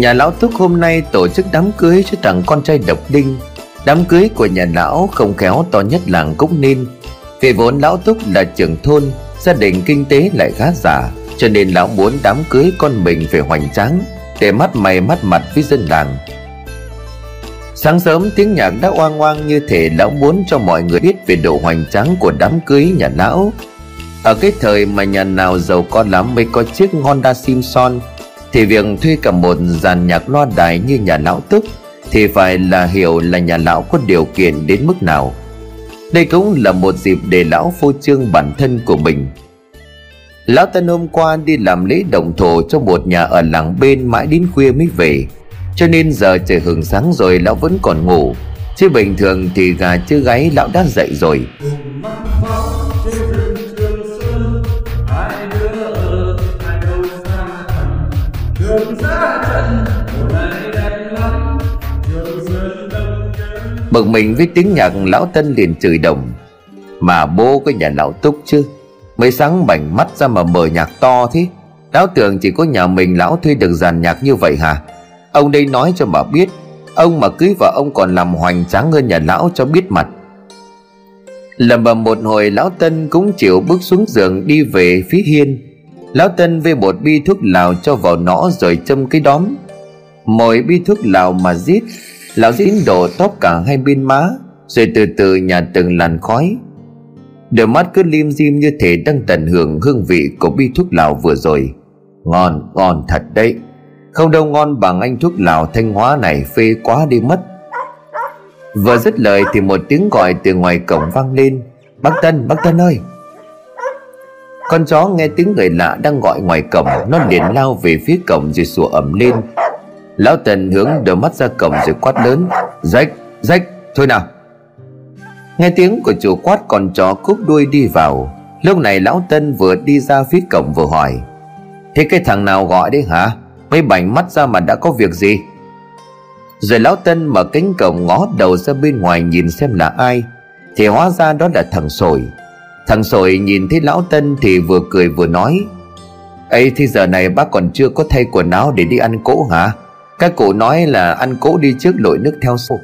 Nhà lão Túc hôm nay tổ chức đám cưới cho thằng con trai độc đinh. Đám cưới của nhà lão không khéo to nhất làng cũng nên Vì vốn lão Túc là trưởng thôn, Gia đình kinh tế lại khá giả, Cho nên lão muốn đám cưới con mình phải hoành tráng, Để mắt mày mắt mặt với dân làng. Sáng sớm tiếng nhạc đã oang oang như thể lão muốn cho mọi người biết về độ hoành tráng của đám cưới nhà lão. Ở cái thời mà nhà nào giàu có lắm mới có chiếc Honda Simpson thì việc thuê cả một dàn nhạc loa đài như nhà lão Túc Thì phải là hiểu là nhà lão có điều kiện đến mức nào. Đây cũng là một dịp để lão phô trương bản thân của mình. Lão Tân hôm qua đi làm lễ động thổ cho một nhà ở làng bên mãi đến khuya mới về. Cho nên giờ trời hưởng sáng rồi lão vẫn còn ngủ. Chứ bình thường thì gà chưa gáy lão đã dậy rồi. Bực mình với tiếng nhạc lão Tân liền chửi đồng. Mà bố có nhà lão Túc chứ? Mới sáng bảnh mắt ra mà mở nhạc to thế. Lão tưởng chỉ có nhà mình lão thuê được dàn nhạc như vậy hả? Ông đây nói cho bà biết. Ông mà cưới vợ ông còn làm hoành tráng hơn nhà lão cho biết mặt. Lầm bầm một hồi, lão Tân cũng chịu bước xuống giường đi về phía hiên. Lão Tân về bột bi thuốc lào cho vào nõ rồi châm cái đóm. Mỗi bi thuốc lào mà giết Lão dính đổ tóc cả hai bên má Rồi từ từ nhà từng làn khói. Đôi mắt cứ lim dim như thể đang tận hưởng hương vị của bi thuốc lào vừa rồi. Ngon, ngon thật đấy. Không đâu ngon bằng anh thuốc lào thanh hóa này phê quá đi mất. Vừa dứt lời thì một tiếng gọi từ ngoài cổng vang lên. Bác Tân, bác Tân ơi! Con chó nghe tiếng người lạ đang gọi ngoài cổng Nó liền lao về phía cổng rồi sủa ẩm lên. Lão Tân hướng đôi mắt ra cổng rồi quát lớn Rách, rách, thôi nào. Nghe tiếng của chủ quát con chó cúp đuôi đi vào. Lúc này lão Tân vừa đi ra phía cổng vừa hỏi Thế cái thằng nào gọi đấy hả? Mấy bảnh mắt ra mà đã có việc gì? Rồi lão Tân mở cánh cổng ngó đầu ra bên ngoài nhìn xem là ai. Thì hóa ra đó là thằng Sồi. Thằng Sồi nhìn thấy lão Tân thì vừa cười vừa nói ấy thì giờ này bác còn chưa có thay quần áo để đi ăn cỗ hả? Các cụ nói là ăn cỗ đi trước lội nước theo sau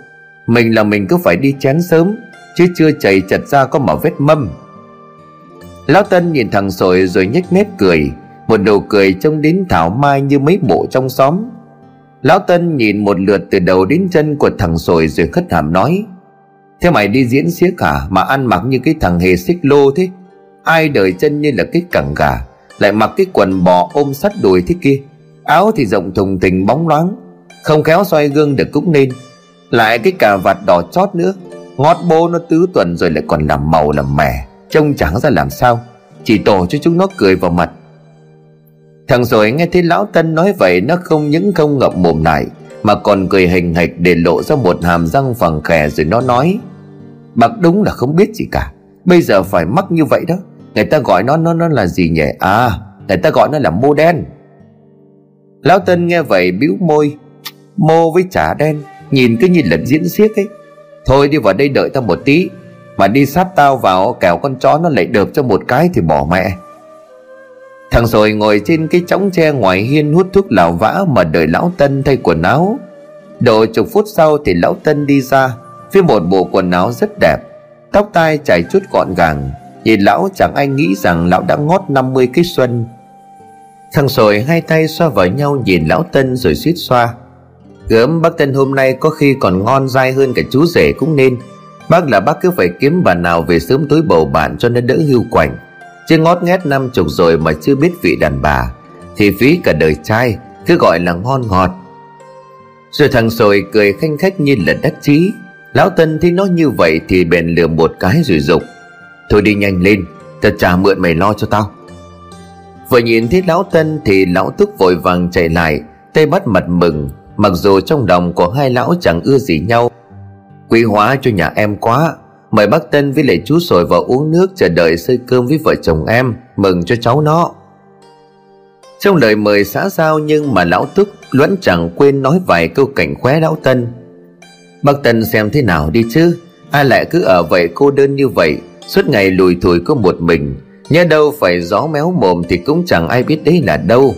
Mình là mình cứ phải đi chén sớm, Chứ chưa chảy chặt ra có mà vết mâm. Lão Tân nhìn thằng Sồi rồi nhếch mép cười, một nụ cười trông đến thảo mai như mấy bộ trong xóm. Lão Tân nhìn một lượt từ đầu đến chân của thằng sồi rồi khất hàm nói Thế mày đi diễn xiếc cả mà ăn mặc như cái thằng hề xích lô thế. Ai đời chân như là cái cẳng gà, Lại mặc cái quần bò ôm sắt đùi thế kia. Áo thì rộng thùng thình bóng loáng, Không khéo xoay gương được cũng nên. Lại cái cà vạt đỏ chót nữa, Ngót bô nó tứ tuần rồi lại còn làm màu làm mẻ Trông chẳng ra làm sao. Chỉ tổ cho chúng nó cười vào mặt. Thằng rồi nghe thấy lão Tân nói vậy, Nó không những không ngậm mồm lại mà còn cười hình hạch để lộ ra một hàm răng phẳng khè rồi nó nói Bác đúng là không biết gì cả. Bây giờ phải mắc như vậy đó. Người ta gọi nó nó nó là gì nhỉ? À người ta gọi nó là mô đen. Lão Tân nghe vậy bĩu môi, Mô với chả đen, Nhìn cứ như lần diễn xiếc ấy. Thôi đi vào đây đợi tao một tí, Mà đi sát tao vào, kẻo con chó nó lại đợp cho một cái thì bỏ mẹ. Thằng rồi ngồi trên cái chõng tre ngoài hiên hút thuốc lào vã mà đợi lão Tân thay quần áo. Độ chục phút sau thì lão Tân đi ra Với một bộ quần áo rất đẹp. Tóc tai chảy chút gọn gàng, Nhìn lão chẳng ai nghĩ rằng lão đã ngót 50 cái xuân. Thằng sồi hai tay xoa vào nhau nhìn lão Tân rồi suýt xoa. Gớm, bác Tân hôm nay có khi còn ngon dai hơn cả chú rể cũng nên. Bác là bác cứ phải kiếm bà nào về sớm tối bầu bạn cho nó đỡ hưu quạnh. Chứ ngót nghét năm chục rồi mà chưa biết vị đàn bà, Thì phí cả đời trai Cứ gọi là ngon ngọt. Rồi thằng sồi cười khanh khách như là đắc chí. Lão Tân thấy nó như vậy Thì bèn lừa một cái rồi dục. Thôi đi nhanh lên, Tao trả mượn mày lo cho tao. Vừa nhìn thấy lão Tân Thì lão Túc vội vàng chạy lại, Tay bắt mặt mừng, Mặc dù trong lòng của hai lão chẳng ưa gì nhau. Quý hóa cho nhà em quá Mời bác Tân với lại chú sồi vào uống nước Chờ đợi xơi cơm với vợ chồng em. Mừng cho cháu nó. Trong lời mời xã giao Nhưng mà lão Túc vẫn chẳng quên nói vài câu cảnh khóe lão Tân. Bác Tân xem thế nào đi chứ? Ai lại cứ ở vậy cô đơn như vậy. Suốt ngày lùi thủi có một mình. Nhớ đâu phải gió méo mồm Thì cũng chẳng ai biết đấy là đâu.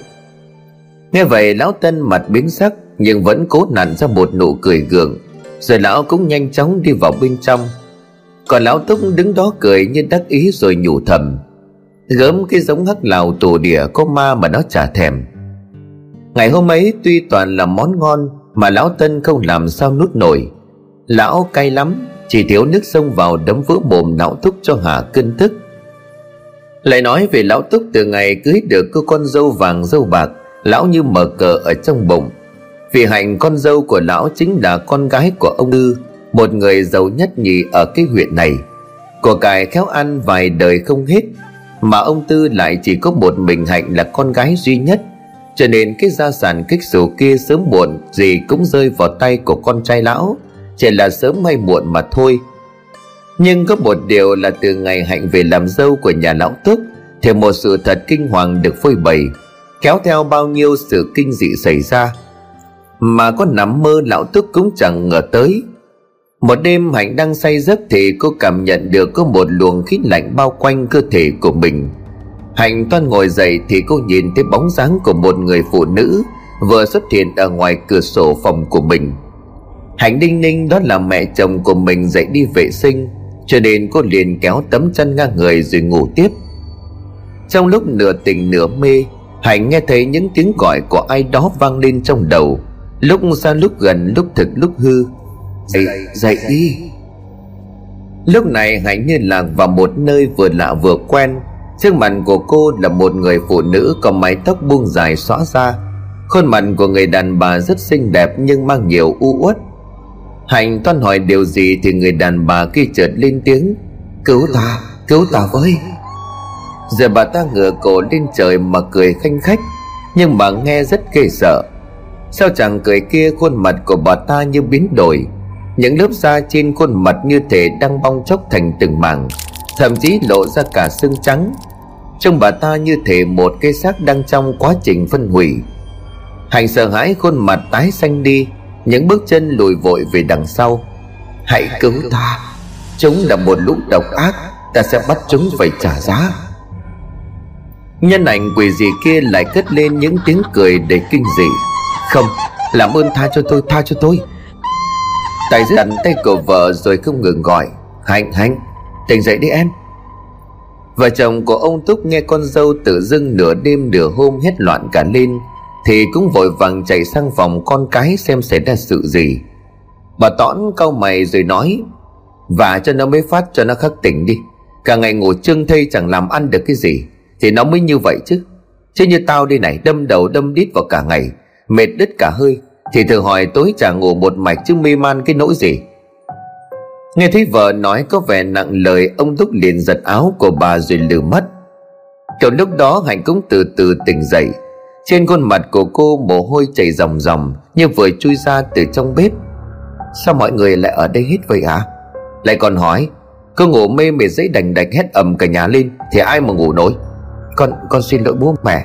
Nghe vậy lão tân mặt biến sắc, nhưng vẫn cố nặn ra một nụ cười gượng. Rồi lão cũng nhanh chóng đi vào bên trong còn lão túc đứng đó cười như đắc ý rồi nhủ thầm. Gớm cái giống hắc lào tổ đỉa có ma mà nó chả thèm. Ngày hôm ấy tuy toàn là món ngon mà lão tân không làm sao nuốt nổi. Lão cay lắm, chỉ thiếu nước sông vào đấm vỡ mồm lão túc cho hà cân thức lại nói về lão túc từ ngày cưới được cô con dâu vàng dâu bạc, lão như mở cờ ở trong bụng. Vì hạnh con dâu của lão chính là con gái của ông tư một người giàu nhất nhì ở cái huyện này. Của cải khéo ăn vài đời không hết, mà ông tư lại chỉ có một mình hạnh là con gái duy nhất. Cho nên cái gia sản kích sổ kia sớm muộn gì cũng rơi vào tay của con trai lão, chỉ là sớm hay muộn mà thôi. Nhưng có một điều là từ ngày hạnh về làm dâu của nhà lão túc thì một sự thật kinh hoàng được phơi bày, kéo theo bao nhiêu sự kinh dị xảy ra. Mà có nằm mơ lão túc cũng chẳng ngờ tới một đêm hạnh đang say giấc thì cô cảm nhận được có một luồng khí lạnh bao quanh cơ thể của mình. Hạnh toan ngồi dậy thì cô nhìn thấy bóng dáng của một người phụ nữ vừa xuất hiện ở ngoài cửa sổ phòng của mình. Hạnh đinh ninh đó là mẹ chồng của mình dậy đi vệ sinh, cho nên cô liền kéo tấm chăn ngang người rồi ngủ tiếp. Trong lúc nửa tỉnh nửa mê, hạnh nghe thấy những tiếng gọi của ai đó vang lên trong đầu. Lúc xa lúc gần, lúc thực lúc hư dậy dậy đi. Lúc này hạnh như lạc vào một nơi vừa lạ vừa quen. Trước mặt của cô là một người phụ nữ có mái tóc buông dài xõa ra. Khuôn mặt của người đàn bà rất xinh đẹp nhưng mang nhiều u uất. Hạnh toan hỏi điều gì thì người đàn bà kia chợt lên tiếng. Cứu ta cứu ta với. Giờ bà ta ngửa cổ lên trời mà cười khanh khách, nhưng mà nghe rất ghê sợ. Sao chẳng cười kia, khuôn mặt của bà ta như biến đổi những lớp da trên khuôn mặt như thể đang bong chóc thành từng mảng thậm chí lộ ra cả xương trắng. Trông bà ta như thể một cái xác đang trong quá trình phân hủy. Hành sợ hãi khuôn mặt tái xanh đi những bước chân lùi vội về đằng sau. Hãy cứu ta. chúng là một lũ độc ác ta sẽ bắt chúng phải trả giá. Nhân ảnh quỷ gì kia lại cất lên những tiếng cười đầy kinh dị. Không làm ơn tha cho tôi tha cho tôi tài giữ tay của vợ rồi không ngừng gọi, hạnh hạnh, tỉnh dậy đi em. Vợ chồng của ông túc nghe con dâu tự dưng nửa đêm nửa hôm hết loạn cả lên, thì cũng vội vàng chạy sang phòng con cái xem xảy ra sự gì. Bà tõn cau mày rồi nói, và cho nó mới phát, cho nó khắc tỉnh đi. Cả ngày ngủ trưng thây chẳng làm ăn được cái gì, thì nó mới như vậy chứ. Chứ như tao đi này, đâm đầu đâm đít vào cả ngày, mệt đứt cả hơi thì thử hỏi tối chả ngủ một mạch chứ mê man cái nỗi gì. Nghe thấy vợ nói có vẻ nặng lời, ông túc liền giật áo của bà rồi lử mất kiểu lúc đó hạnh cũng từ từ tỉnh dậy. Trên khuôn mặt của cô mồ hôi chảy ròng ròng, như vừa chui ra từ trong bếp. Sao mọi người lại ở đây hết vậy hả lại còn hỏi cô ngủ mê mệt dãy đành đạch hét ầm cả nhà lên, thì ai mà ngủ nổi? Con con xin lỗi bố mẹ.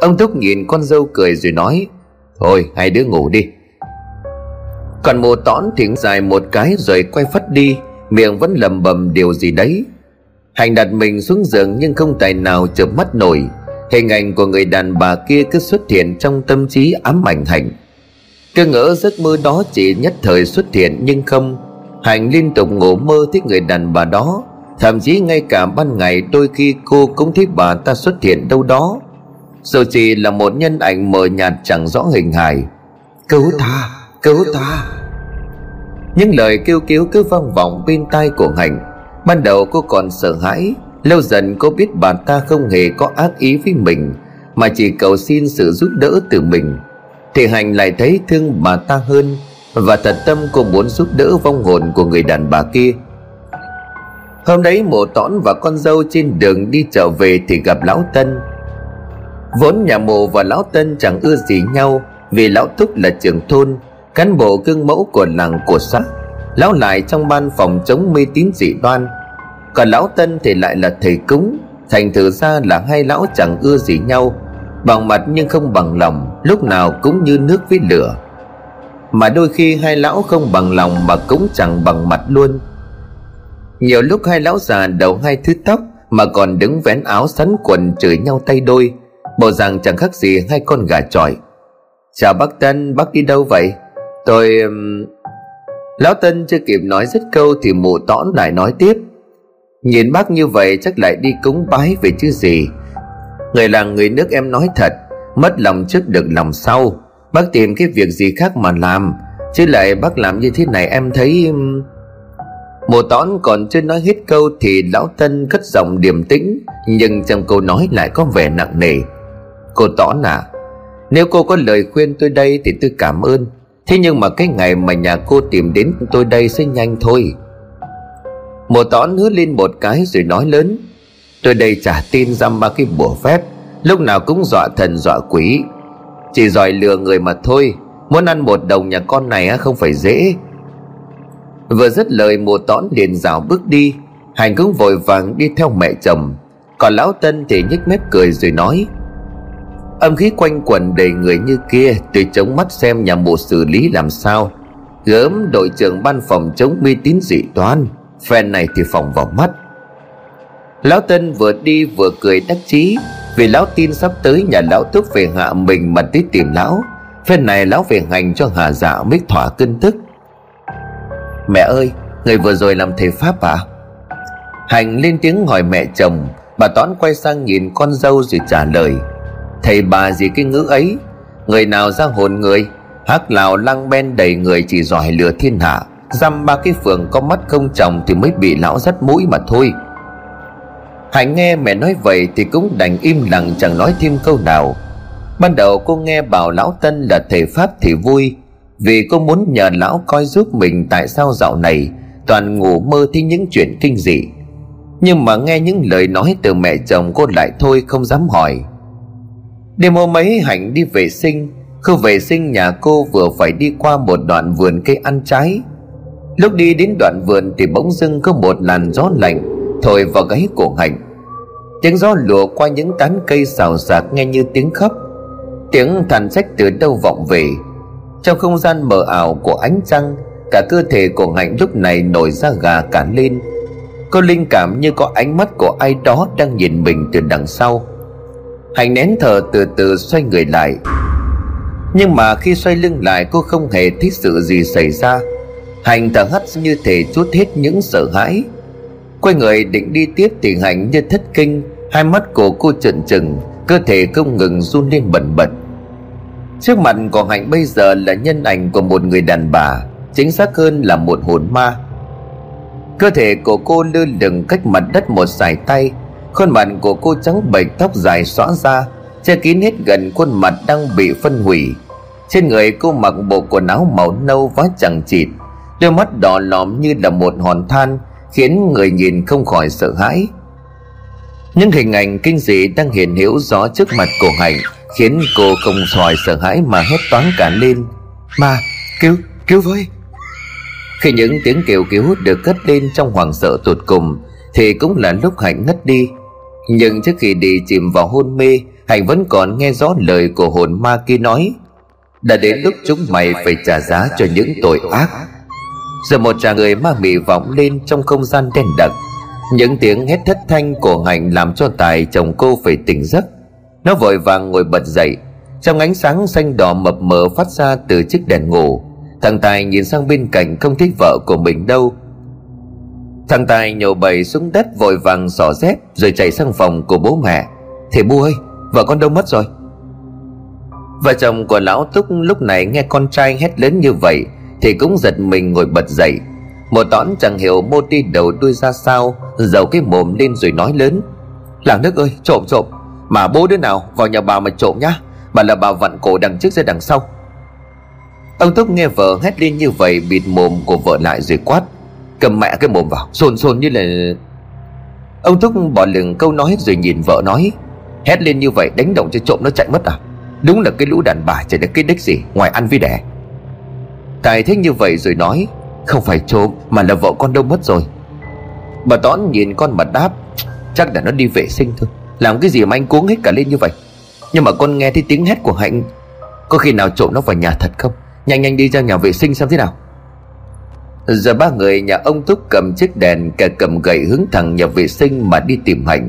Ông túc nhìn con dâu cười rồi nói thôi, hai đứa ngủ đi. Còn mùa tõn thỉnh dài một cái rồi quay phát đi, miệng vẫn lầm bầm điều gì đấy. Hành đặt mình xuống giường nhưng không tài nào chợp mắt nổi. Hình ảnh của người đàn bà kia cứ xuất hiện trong tâm trí ám ảnh hạnh. Cứ ngỡ giấc mơ đó chỉ nhất thời xuất hiện nhưng không. Hành liên tục ngủ mơ thấy người đàn bà đó. Thậm chí ngay cả ban ngày đôi khi cô cũng thấy bà ta xuất hiện đâu đó dù chỉ là một nhân ảnh mờ nhạt chẳng rõ hình hài. Cứu ta cứu ta. Những lời kêu cứu cứ vang vọng bên tai của hạnh. Ban đầu cô còn sợ hãi lâu dần cô biết bà ta không hề có ác ý với mình mà chỉ cầu xin sự giúp đỡ từ mình. Thì hạnh lại thấy thương bà ta hơn và thật tâm cô muốn giúp đỡ vong hồn của người đàn bà kia. Hôm đấy mộ tõn và con dâu trên đường đi trở về thì gặp lão tân vốn nhà mộ và lão tân chẳng ưa gì nhau, vì lão thúc là trưởng thôn, cán bộ gương mẫu của làng của xã. Lão lại trong ban phòng chống mê tín dị đoan. Còn lão tân thì lại là thầy cúng, thành thử ra là hai lão chẳng ưa gì nhau. Bằng mặt nhưng không bằng lòng, lúc nào cũng như nước với lửa. Mà đôi khi hai lão không bằng lòng mà cũng chẳng bằng mặt luôn. Nhiều lúc hai lão già đầu hai thứ tóc mà còn đứng vén áo sắn quần chửi nhau tay đôi. Bộ rằng chẳng khác gì hai con gà trọi Chào bác Tân, Bác đi đâu vậy? Tôi Lão Tân chưa kịp nói dứt câu Thì mụ tõn lại nói tiếp. Nhìn bác như vậy chắc lại đi cúng bái về chứ gì. Người làng người nước em nói thật, Mất lòng trước được lòng sau. Bác tìm cái việc gì khác mà làm, Chứ lại bác làm như thế này em thấy Mùa tón còn chưa nói hết câu Thì lão Tân cất giọng điềm tĩnh, Nhưng trong câu nói lại có vẻ nặng nề. Cô tỏ à Nếu cô có lời khuyên tôi đây Thì tôi cảm ơn. Thế nhưng mà cái ngày mà nhà cô tìm đến tôi đây sẽ nhanh thôi. Mùa tón hứa lên một cái rồi nói lớn, Tôi đây trả tin ra ba cái bùa phép, Lúc nào cũng dọa thần dọa quỷ. Chỉ giỏi lừa người mà thôi, Muốn ăn một đồng nhà con này không phải dễ. Vừa dứt lời mùa tón liền rào bước đi. Hành cũng vội vàng đi theo mẹ chồng. Còn lão Tân thì nhếch mép cười rồi nói Âm khí quanh quần đầy người như kia Tôi chống mắt xem nhà mộ xử lý làm sao. Gớm đội trưởng ban phòng chống mê tín dị toán Phen này thì phòng vào mắt. Lão Tân vừa đi vừa cười đắc chí, Vì lão tin sắp tới nhà lão thúc về hạ mình mà tới tìm lão. Phen này lão về hành cho hà dạ mới thỏa cân thức Mẹ ơi, Người vừa rồi làm thầy Pháp à Hành lên tiếng hỏi mẹ chồng, Bà Toán quay sang nhìn con dâu rồi trả lời. Thầy bà gì cái ngữ ấy? Người nào ra hồn người? Hắc lào lăng ben đầy người chỉ giỏi lừa thiên hạ. Dăm ba cái phường có mắt không chồng Thì mới bị lão dắt mũi mà thôi. Hạnh nghe mẹ nói vậy Thì cũng đành im lặng chẳng nói thêm câu nào. Ban đầu cô nghe bảo lão Tân là thầy Pháp thì vui, Vì cô muốn nhờ lão coi giúp mình Tại sao dạo này Toàn ngủ mơ thấy những chuyện kinh dị. Nhưng mà nghe những lời nói từ mẹ chồng Cô lại thôi không dám hỏi. Đêm hôm ấy Hạnh đi vệ sinh. Khu vệ sinh, nhà cô vừa phải đi qua một đoạn vườn cây ăn trái. Lúc đi đến đoạn vườn thì bỗng dưng có một làn gió lạnh Thổi vào gáy cổ Hạnh. Tiếng gió lùa qua những tán cây xào xạc nghe như tiếng khóc. Tiếng thằn trách từ đâu vọng về. Trong không gian mờ ảo của ánh trăng, Cả cơ thể của Hạnh lúc này nổi ra gà cả lên. Cô linh cảm như có ánh mắt của ai đó đang nhìn mình từ đằng sau. Hạnh nén thở từ từ xoay người lại. Nhưng mà khi xoay lưng lại, cô không hề thấy sự gì xảy ra. Hạnh thở hắt như thể chút hết những sợ hãi. Quay người định đi tiếp thì Hạnh như thất kinh. Hai mắt của cô trợn trừng, Cơ thể không ngừng run lên bẩn bật. Trước mặt của Hạnh bây giờ là nhân ảnh của một người đàn bà, Chính xác hơn là một hồn ma. Cơ thể của cô lơ lửng cách mặt đất một sải tay. Khuôn mặt của cô trắng bệch tóc dài xõa ra, Che kín hết gần khuôn mặt đang bị phân hủy. Trên người cô mặc bộ quần áo màu nâu vá chẳng chịt, Đôi mắt đỏ lòm như là một hòn than, Khiến người nhìn không khỏi sợ hãi. Những hình ảnh kinh dị đang hiện hữu rõ trước mặt cổ hạnh Khiến cô không khỏi sợ hãi mà hét toán cả lên. Mà cứu cứu với! Khi những tiếng kêu cứu được cất lên trong hoàng sợ tột cùng, Thì cũng là lúc Hạnh ngất đi. Nhưng trước khi đi chìm vào hôn mê Hạnh vẫn còn nghe rõ lời của hồn ma kia nói. Đã đến lúc chúng mày phải trả giá cho những tội ác. Giờ một tràng người ma mị vọng lên trong không gian đen đặc. Những tiếng hét thất thanh của Hạnh làm cho Tài chồng cô phải tỉnh giấc. Nó vội vàng ngồi bật dậy. Trong ánh sáng xanh đỏ mập mờ phát ra từ chiếc đèn ngủ. Thằng Tài nhìn sang bên cạnh không thấy vợ của mình đâu. Thằng Tài nhổ bầy xuống đất vội vàng xỏ dép Rồi chạy sang phòng của bố mẹ. Thầy bu ơi, vợ con đâu mất rồi? Vợ chồng của lão Túc lúc này nghe con trai hét lớn như vậy Thì cũng giật mình ngồi bật dậy. Một tón chẳng hiểu mô đi đầu đuôi ra sao, giấu cái mồm lên rồi nói lớn. Làng nước ơi, trộm trộm. Mà bố đứa nào vào nhà bà mà trộm nhá. Bà là bà vặn cổ đằng trước ra đằng sau. Ông Túc nghe vợ hét lên như vậy, Bịt mồm của vợ lại rồi quát. Cầm mẹ cái mồm vào, Xôn xôn như là Ông thúc bỏ lửng câu nói rồi nhìn vợ nói, Hét lên như vậy đánh động cho trộm nó chạy mất à? Đúng là cái lũ đàn bà chạy được cái đích gì Ngoài ăn với đẻ. Tài thế như vậy rồi nói, Không phải trộm, mà là vợ con đâu mất rồi. Bà Tón nhìn con mà đáp, Chắc là nó đi vệ sinh thôi, Làm cái gì mà anh cuống hết cả lên như vậy? Nhưng mà con nghe thấy tiếng hét của Hạnh, Có khi nào trộm nó vào nhà thật không? Nhanh nhanh đi ra nhà vệ sinh xem thế nào. Giờ ba người nhà ông Túc cầm chiếc đèn Cả cầm gậy hướng thẳng nhà vệ sinh mà đi tìm Hạnh.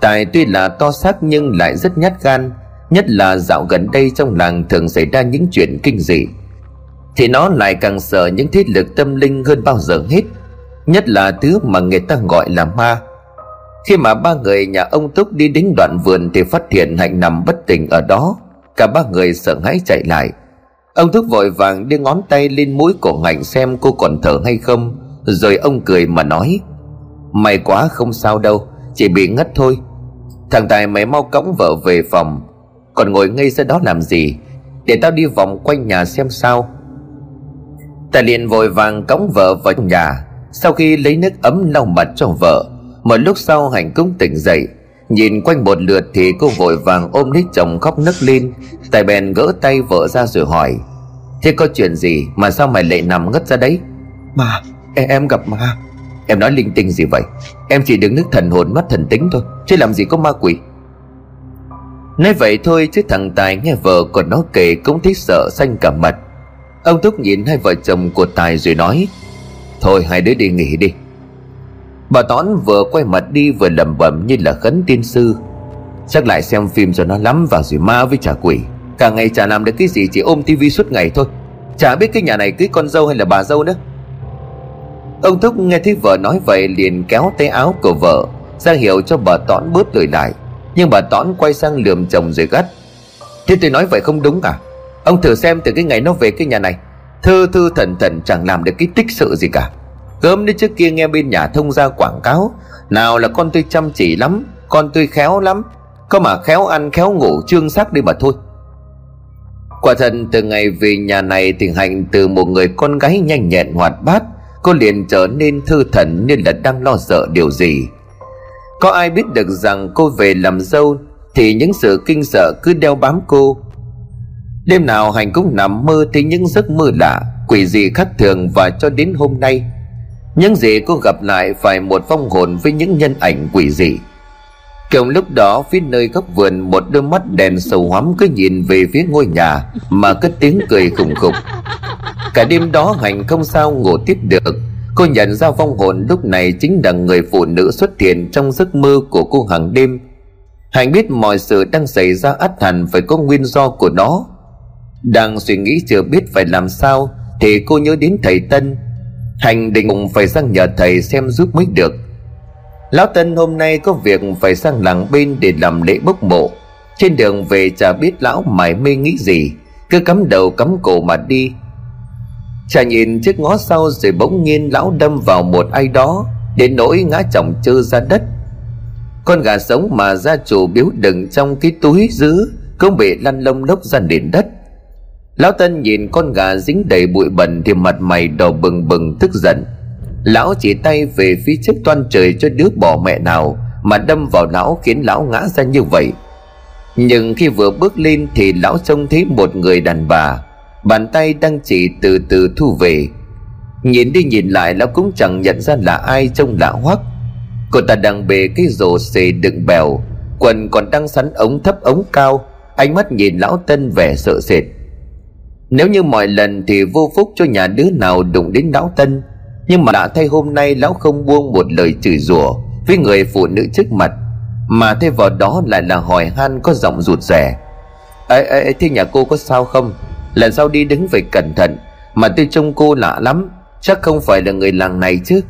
Tài tuy là to xác nhưng lại rất nhát gan, Nhất là dạo gần đây trong làng thường xảy ra những chuyện kinh dị. Thì nó lại càng sợ những thiết lực tâm linh hơn bao giờ hết, Nhất là thứ mà người ta gọi là ma. Khi mà ba người nhà ông Túc đi đến đoạn vườn Thì phát hiện Hạnh nằm bất tỉnh ở đó. Cả ba người sợ hãi chạy lại. Ông thức vội vàng đưa ngón tay lên mũi của Hạnh xem cô còn thở hay không, Rồi ông cười mà nói, May quá không sao đâu, Chỉ bị ngất thôi. Thằng Tài mày mau cõng vợ về phòng, Còn ngồi ngay ra đó làm gì? Để tao đi vòng quanh nhà xem sao. Tài liền vội vàng cõng vợ vào nhà, Sau khi lấy nước ấm lau mặt cho vợ, Một lúc sau Hạnh cũng tỉnh dậy. Nhìn quanh một lượt thì cô vội vàng ôm lấy chồng khóc nức lên. Tài bèn gỡ tay vợ ra rồi hỏi Thế có chuyện gì mà sao mày lại nằm ngất ra đấy? Mà em, em gặp ma Em nói linh tinh gì vậy? Em chỉ đứng nước thần hồn mất thần tính thôi Chứ làm gì có ma quỷ. Nói vậy thôi chứ thằng Tài nghe vợ còn nó kể cũng thấy sợ xanh cả mặt. Ông Túc nhìn hai vợ chồng của Tài rồi nói Thôi hai đứa đi nghỉ đi Bà Tón vừa quay mặt đi vừa lẩm bẩm như là khấn tiên sư. Chắc lại xem phim cho nó lắm vào rồi ma với trả quỷ. Cả ngày chả làm được cái gì, chỉ ôm tivi suốt ngày thôi. Chả biết cái nhà này cưới con dâu hay là bà dâu nữa. Ông Thúc nghe thấy vợ nói vậy liền kéo tay áo của vợ, ra hiệu cho bà Tón bớt lời lại. Nhưng bà Tón quay sang lườm chồng rồi gắt. Thế tôi nói vậy không đúng à? Ông thử xem từ cái ngày nó về cái nhà này. Thư thư thần thần chẳng làm được cái tích sự gì cả. Gớm đến trước kia nghe bên nhà thông ra quảng cáo. Nào là con tôi chăm chỉ lắm, Con tôi khéo lắm. Có mà khéo ăn, khéo ngủ, trương sắc đi mà thôi. Quả thật, từ ngày về nhà này thì Hạnh từ một người con gái nhanh nhẹn hoạt bát Cô liền trở nên thư thần như là đang lo sợ điều gì. Có ai biết được rằng cô về làm dâu Thì những sự kinh sợ cứ đeo bám cô. Đêm nào Hạnh cũng nằm mơ thấy những giấc mơ lạ, Quỷ gì khác thường và cho đến hôm nay những gì cô gặp lại phải một vong hồn với những nhân ảnh quỷ dị. Cùng lúc đó, phía nơi góc vườn, Một đôi mắt đèn sầu hoắm cứ nhìn về phía ngôi nhà Mà cất tiếng cười khủng khục. Cả đêm đó Hành không sao ngủ tiếp được. Cô nhận ra vong hồn lúc này chính là người phụ nữ xuất hiện trong giấc mơ của cô hàng đêm. Hành biết mọi sự đang xảy ra ắt hẳn phải có nguyên do của nó. Đang suy nghĩ chưa biết phải làm sao Thì cô nhớ đến thầy Tân Hành định phải sang nhờ thầy xem giúp mới được. Lão Tân hôm nay có việc phải sang làng bên để làm lễ bốc mộ. Trên đường về chả biết lão mải mê nghĩ gì Cứ cắm đầu cắm cổ mà đi. Chả nhìn chiếc ngó sau rồi bỗng nhiên lão đâm vào một ai đó Đến nỗi ngã chồng chơ ra đất. Con gà sống mà gia chủ biếu đựng trong cái túi giữ, Cũng bị lăn lông lốc ra nền đất. Lão Tân nhìn con gà dính đầy bụi bẩn Thì mặt mày đỏ bừng bừng, tức giận. Lão chỉ tay về phía trước toan trời cho đứa bỏ mẹ nào, Mà đâm vào lão khiến lão ngã ra như vậy. Nhưng khi vừa bước lên thì lão trông thấy một người đàn bà. Bàn tay đang chỉ từ từ thu về. Nhìn đi nhìn lại, lão cũng chẳng nhận ra là ai trông lạ hoắc. Cô ta đang bề cái rổ xề đựng bèo. Quần còn đang sắn ống thấp ống cao. Ánh mắt nhìn lão Tân vẻ sợ sệt. Nếu như mọi lần thì vô phúc cho nhà đứa nào đụng đến lão Tân. Nhưng mà đã thay hôm nay lão không buông một lời chửi rủa Với người phụ nữ trước mặt Mà thay vào đó lại là hỏi han có giọng rụt rè. Ê, ê, thế nhà cô có sao không? Lần sau đi đứng phải cẩn thận Mà tôi trông cô lạ lắm Chắc không phải là người làng này chứ.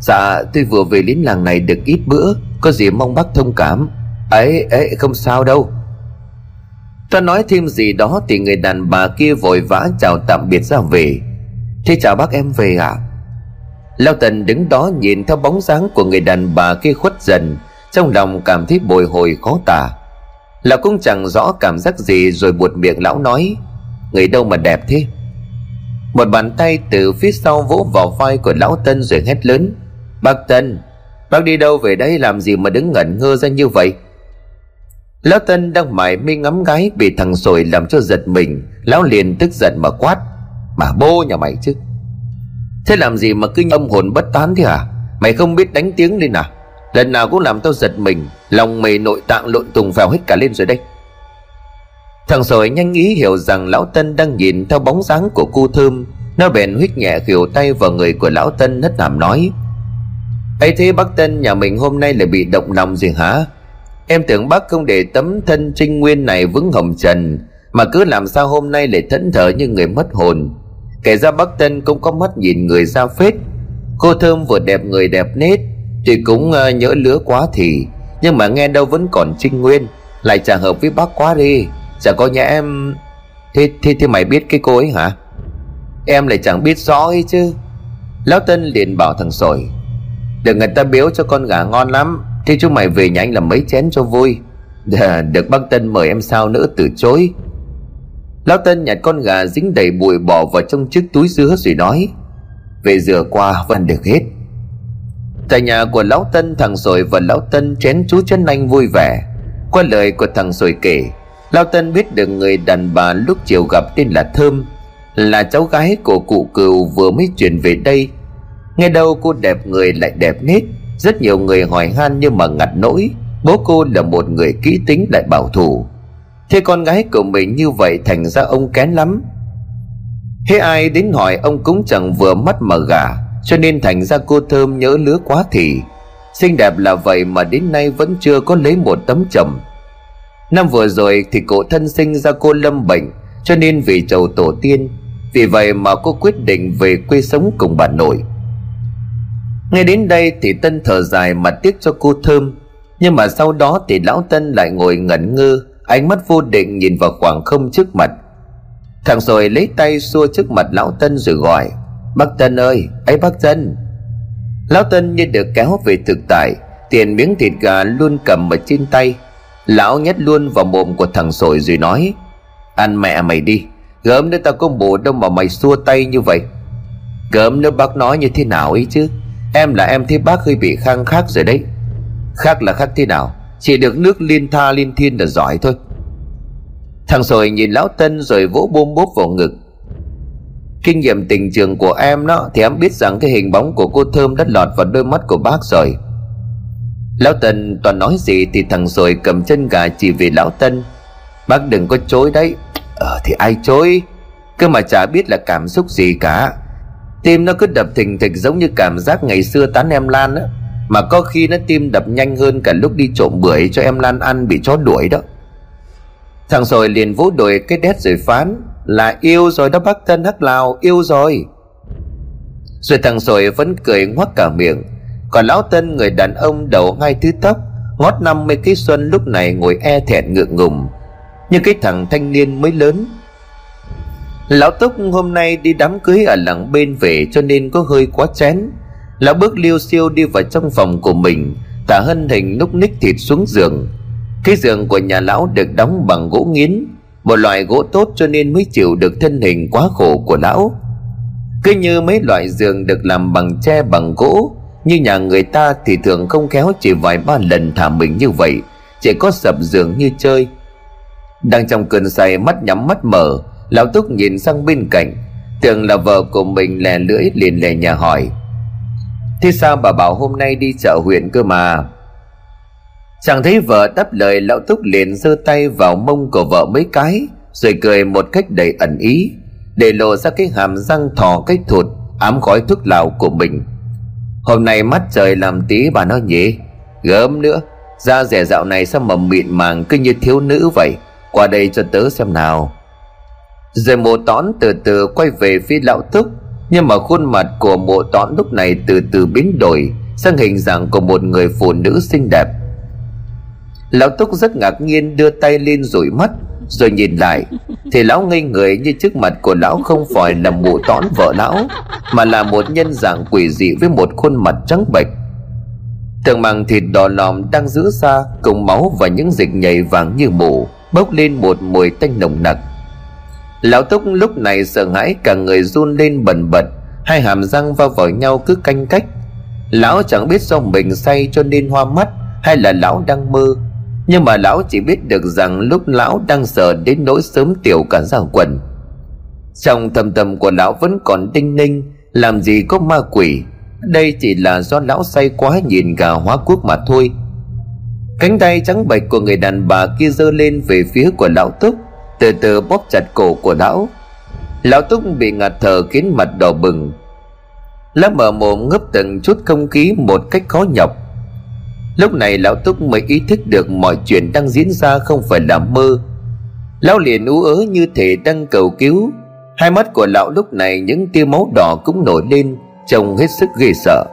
Dạ tôi vừa về đến làng này được ít bữa Có gì mong bác thông cảm. Ấy ấy không sao đâu. Ta nói thêm gì đó Thì người đàn bà kia vội vã chào tạm biệt ra về. Thế chào bác em về à Lao Tần đứng đó nhìn theo bóng dáng của người đàn bà kia khuất dần, Trong lòng cảm thấy bồi hồi khó tả. Lão cũng chẳng rõ cảm giác gì rồi buột miệng lão nói, Người đâu mà đẹp thế? Một bàn tay từ phía sau vỗ vào vai của lão Tân rồi hét lớn, Bác Tân Bác đi đâu về đây làm gì mà đứng ngẩn ngơ ra như vậy? Lão Tân đang mải mê ngắm gái Bị thằng sồi làm cho giật mình. Lão liền tức giận mà quát Mà bô nhà mày chứ? Thế làm gì mà cứ âm hồn bất tán thế hả? Mày không biết đánh tiếng lên à? Lần nào cũng làm tao giật mình, Lòng mày nội tạng lộn tùng vào hết cả lên rồi đây. Thằng sồi nhanh ý hiểu rằng lão Tân đang nhìn theo bóng dáng của cô thơm. Nó bèn huyết nhẹ khều tay vào người của lão Tân, hất hàm nói, ấy thế bác Tân, nhà mình hôm nay lại bị động lòng gì hả? Em tưởng bác không để tấm thân trinh nguyên này vững hồng trần Mà cứ làm sao hôm nay lại thẫn thờ như người mất hồn. Kể ra bác Tân cũng có mắt nhìn người ra phết. Cô Thơm vừa đẹp người đẹp nết Thì cũng uh, nhỡ lứa quá thì Nhưng mà nghe đâu vẫn còn trinh nguyên. Lại chả hợp với bác quá đi. Chả có nhà em Thế, thế, thế mày biết cái cô ấy hả? Em lại chẳng biết rõ ấy chứ. Lão Tân liền bảo thằng sồi Đừng người ta biếu cho con gà ngon lắm Thế chúng mày về nhà anh làm mấy chén cho vui. Dạ, được bác Tân mời em sao nữa, từ chối. Lão Tân nhặt con gà dính đầy bụi bỏ vào trong chiếc túi dứa rồi nói, Về rửa qua, vẫn được hết. Tại nhà của Lão Tân, thằng sồi và Lão Tân chén chú chân anh vui vẻ. Qua lời của thằng sồi kể, Lão Tân biết được người đàn bà lúc chiều gặp tên là Thơm, Là cháu gái của cụ cừu vừa mới chuyển về đây. Nghe đâu cô đẹp người lại đẹp nết. Rất nhiều người hỏi han nhưng mà ngặt nỗi, Bố cô là một người kỹ tính lại bảo thủ. Thế con gái của mình như vậy thành ra ông kén lắm. Thế ai đến hỏi ông cũng chẳng vừa mắt mà gà Cho nên thành ra cô thơm nhớ lứa quá thì. Xinh đẹp là vậy mà đến nay vẫn chưa có lấy một tấm chồng. Năm vừa rồi thì cổ thân sinh ra cô lâm bệnh, Cho nên vì chầu tổ tiên, Vì vậy mà cô quyết định về quê sống cùng bà nội. Nghe đến đây thì Tân thở dài mà tiếc cho cô Thơm. Nhưng mà sau đó thì lão Tân lại ngồi ngẩn ngơ, Ánh mắt vô định nhìn vào khoảng không trước mặt. Thằng rồi lấy tay xua trước mặt lão Tân rồi gọi, Bác Tân ơi, ấy bác Tân Lão Tân như được kéo về thực tại, Tiền miếng thịt gà luôn cầm ở trên tay. Lão nhét luôn vào mồm của thằng sồi rồi nói, Ăn mẹ mày đi, Gớm nữa tao có bồ đâu mà mày xua tay như vậy. Gớm nữa bác nói như thế nào ấy chứ? Em là em thấy bác hơi bị khang khác rồi đấy. Khác là khác thế nào? Chỉ được nước liên tha liên thiên là giỏi thôi. Thằng sồi nhìn lão Tân rồi vỗ bôm bốp vào ngực. Kinh nghiệm tình trường của em đó, Thì em biết rằng cái hình bóng của cô Thơm đã lọt vào đôi mắt của bác rồi. Lão Tân toàn nói gì thì thằng sồi cầm chân gà chỉ về lão Tân. Bác đừng có chối đấy. Ờ thì ai chối? Cơ mà chả biết là cảm xúc gì cả. Tim nó cứ đập thình thịch giống như cảm giác ngày xưa tán em Lan á. Mà có khi nó tim đập nhanh hơn cả lúc đi trộm bưởi cho em Lan ăn bị chó đuổi đó. Thằng rồi liền vỗ đùi cái đét rồi phán, Là yêu rồi đó bác thân hắc lào, yêu rồi. Rồi thằng rồi vẫn cười ngoác cả miệng. Còn lão tân, người đàn ông đầu hai thứ tóc, Ngót năm mươi cái xuân lúc này ngồi e thẹn ngượng ngùng. Như cái thằng thanh niên mới lớn Lão Túc hôm nay đi đám cưới ở làng bên về cho nên có hơi quá chén. Lão bước liêu siêu đi vào trong phòng của mình, Tả hân hình núc ních thịt xuống giường. Cái giường của nhà lão được đóng bằng gỗ nghiến, Một loại gỗ tốt cho nên mới chịu được thân hình quá khổ của lão. Cứ như mấy loại giường được làm bằng tre bằng gỗ, Như nhà người ta thì thường không khéo chỉ vài ba lần thả mình như vậy, Chỉ có sập giường như chơi. Đang trong cơn say, mắt nhắm mắt mở Lão Túc nhìn sang bên cạnh, Tưởng là vợ của mình lè lưỡi liền lè nhà hỏi. Thế sao bà bảo hôm nay đi chợ huyện cơ mà? Chẳng thấy vợ đáp lời, Lão Túc liền giơ tay vào mông của vợ mấy cái, Rồi cười một cách đầy ẩn ý, Để lộ ra cái hàm răng thò cách thụt, Ám khói thuốc lào của mình. Hôm nay mắt trời làm tí bà nói nhỉ? Gớm nữa, Da rẻ dạo này sao mầm mịn màng cứ như thiếu nữ vậy? Qua đây cho tớ xem nào rồi mộ tón từ từ quay về phía lão thúc. Nhưng mà khuôn mặt của mộ tón lúc này từ từ biến đổi, sang hình dạng của một người phụ nữ xinh đẹp. Lão thúc rất ngạc nhiên đưa tay lên rủi mắt, rồi nhìn lại. Thì lão ngây người như trước mặt của lão không phải là mụ tón vợ lão, mà là một nhân dạng quỷ dị với một khuôn mặt trắng bệch. Tường màng thịt đỏ lòm đang giữ xa, cùng máu và những dịch nhảy vàng như mù bốc lên một mùi tanh nồng nặc lão túc lúc này sợ hãi cả người run lên bần bật, hai hàm răng va vào nhau cứ canh cách. Lão chẳng biết do mình say cho nên hoa mắt hay là lão đang mơ. Nhưng mà lão chỉ biết được rằng lúc lão đang sợ đến nỗi sớm tiểu cả ra quần. Trong thầm tâm của lão vẫn còn đinh ninh, làm gì có ma quỷ. Đây chỉ là do lão say quá nhìn gà hóa quốc mà thôi. Cánh tay trắng bệch của người đàn bà kia giơ lên về phía của lão túc từ từ bóp chặt cổ của lão. Lão túc bị ngạt thở khiến mặt đỏ bừng. Lão mở mồm ngấp từng chút không khí một cách khó nhọc. Lúc này lão Túc mới ý thức được mọi chuyện đang diễn ra không phải là mơ. Lão liền ú ớ như thể đang cầu cứu. Hai mắt của lão lúc này những tia máu đỏ cũng nổi lên, Trông hết sức ghê sợ.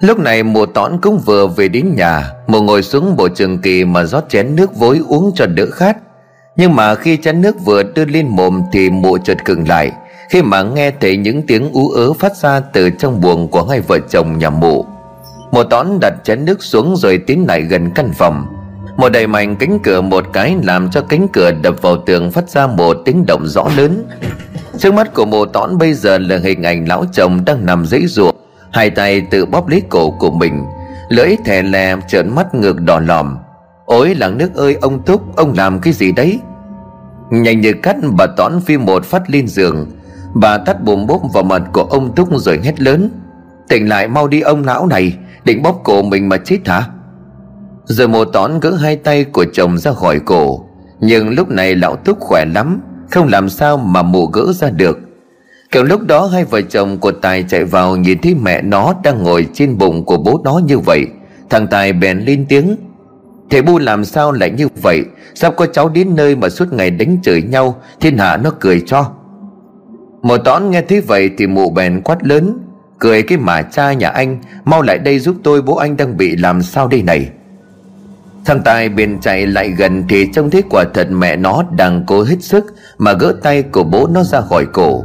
Lúc này mùa tõn cũng vừa về đến nhà Mùa ngồi xuống bộ trường kỳ mà rót chén nước vối uống cho đỡ khát. Nhưng mà khi chén nước vừa đưa lên mồm Thì mụ chợt cứng lại. Khi mà nghe thấy những tiếng ú ớ phát ra từ trong buồng của hai vợ chồng nhà mụ Mùa tón đặt chén nước xuống rồi tiến lại gần căn phòng. Một đầy mạnh cánh cửa một cái làm cho cánh cửa đập vào tường phát ra một tiếng động rõ lớn. Trước mắt của mụ tón bây giờ là hình ảnh lão chồng đang nằm dãy ruộng, hai tay tự bóp lấy cổ của mình, lưỡi thè lè trợn mắt ngược đỏ lòm ôi làng nước ơi, ông túc, ông làm cái gì đấy? Nhanh như cắt bà tón phi một phát lên giường. Bà tắt bùm bốp vào mặt của ông túc rồi hét lớn. Tỉnh lại mau đi ông lão này, định bóp cổ mình mà chết hả? Rồi mồ tón gỡ hai tay của chồng ra khỏi cổ. Nhưng lúc này lão túc khỏe lắm, không làm sao mà mù gỡ ra được. Kiểu lúc đó hai vợ chồng của tài chạy vào nhìn thấy mẹ nó đang ngồi trên bụng của bố nó như vậy. Thằng tài bèn lên tiếng thầy bu làm sao lại như vậy? Sao có cháu đến nơi mà suốt ngày đánh chửi nhau, thiên hạ nó cười cho. Mộ tón nghe thấy vậy thì mụ bèn quát lớn, cười cái mà cha nhà anh, mau lại đây giúp tôi, bố anh đang bị làm sao đây này? Thằng Tài bèn chạy lại gần thì trông thấy quả thật mẹ nó đang cố hết sức Mà gỡ tay của bố nó ra khỏi cổ.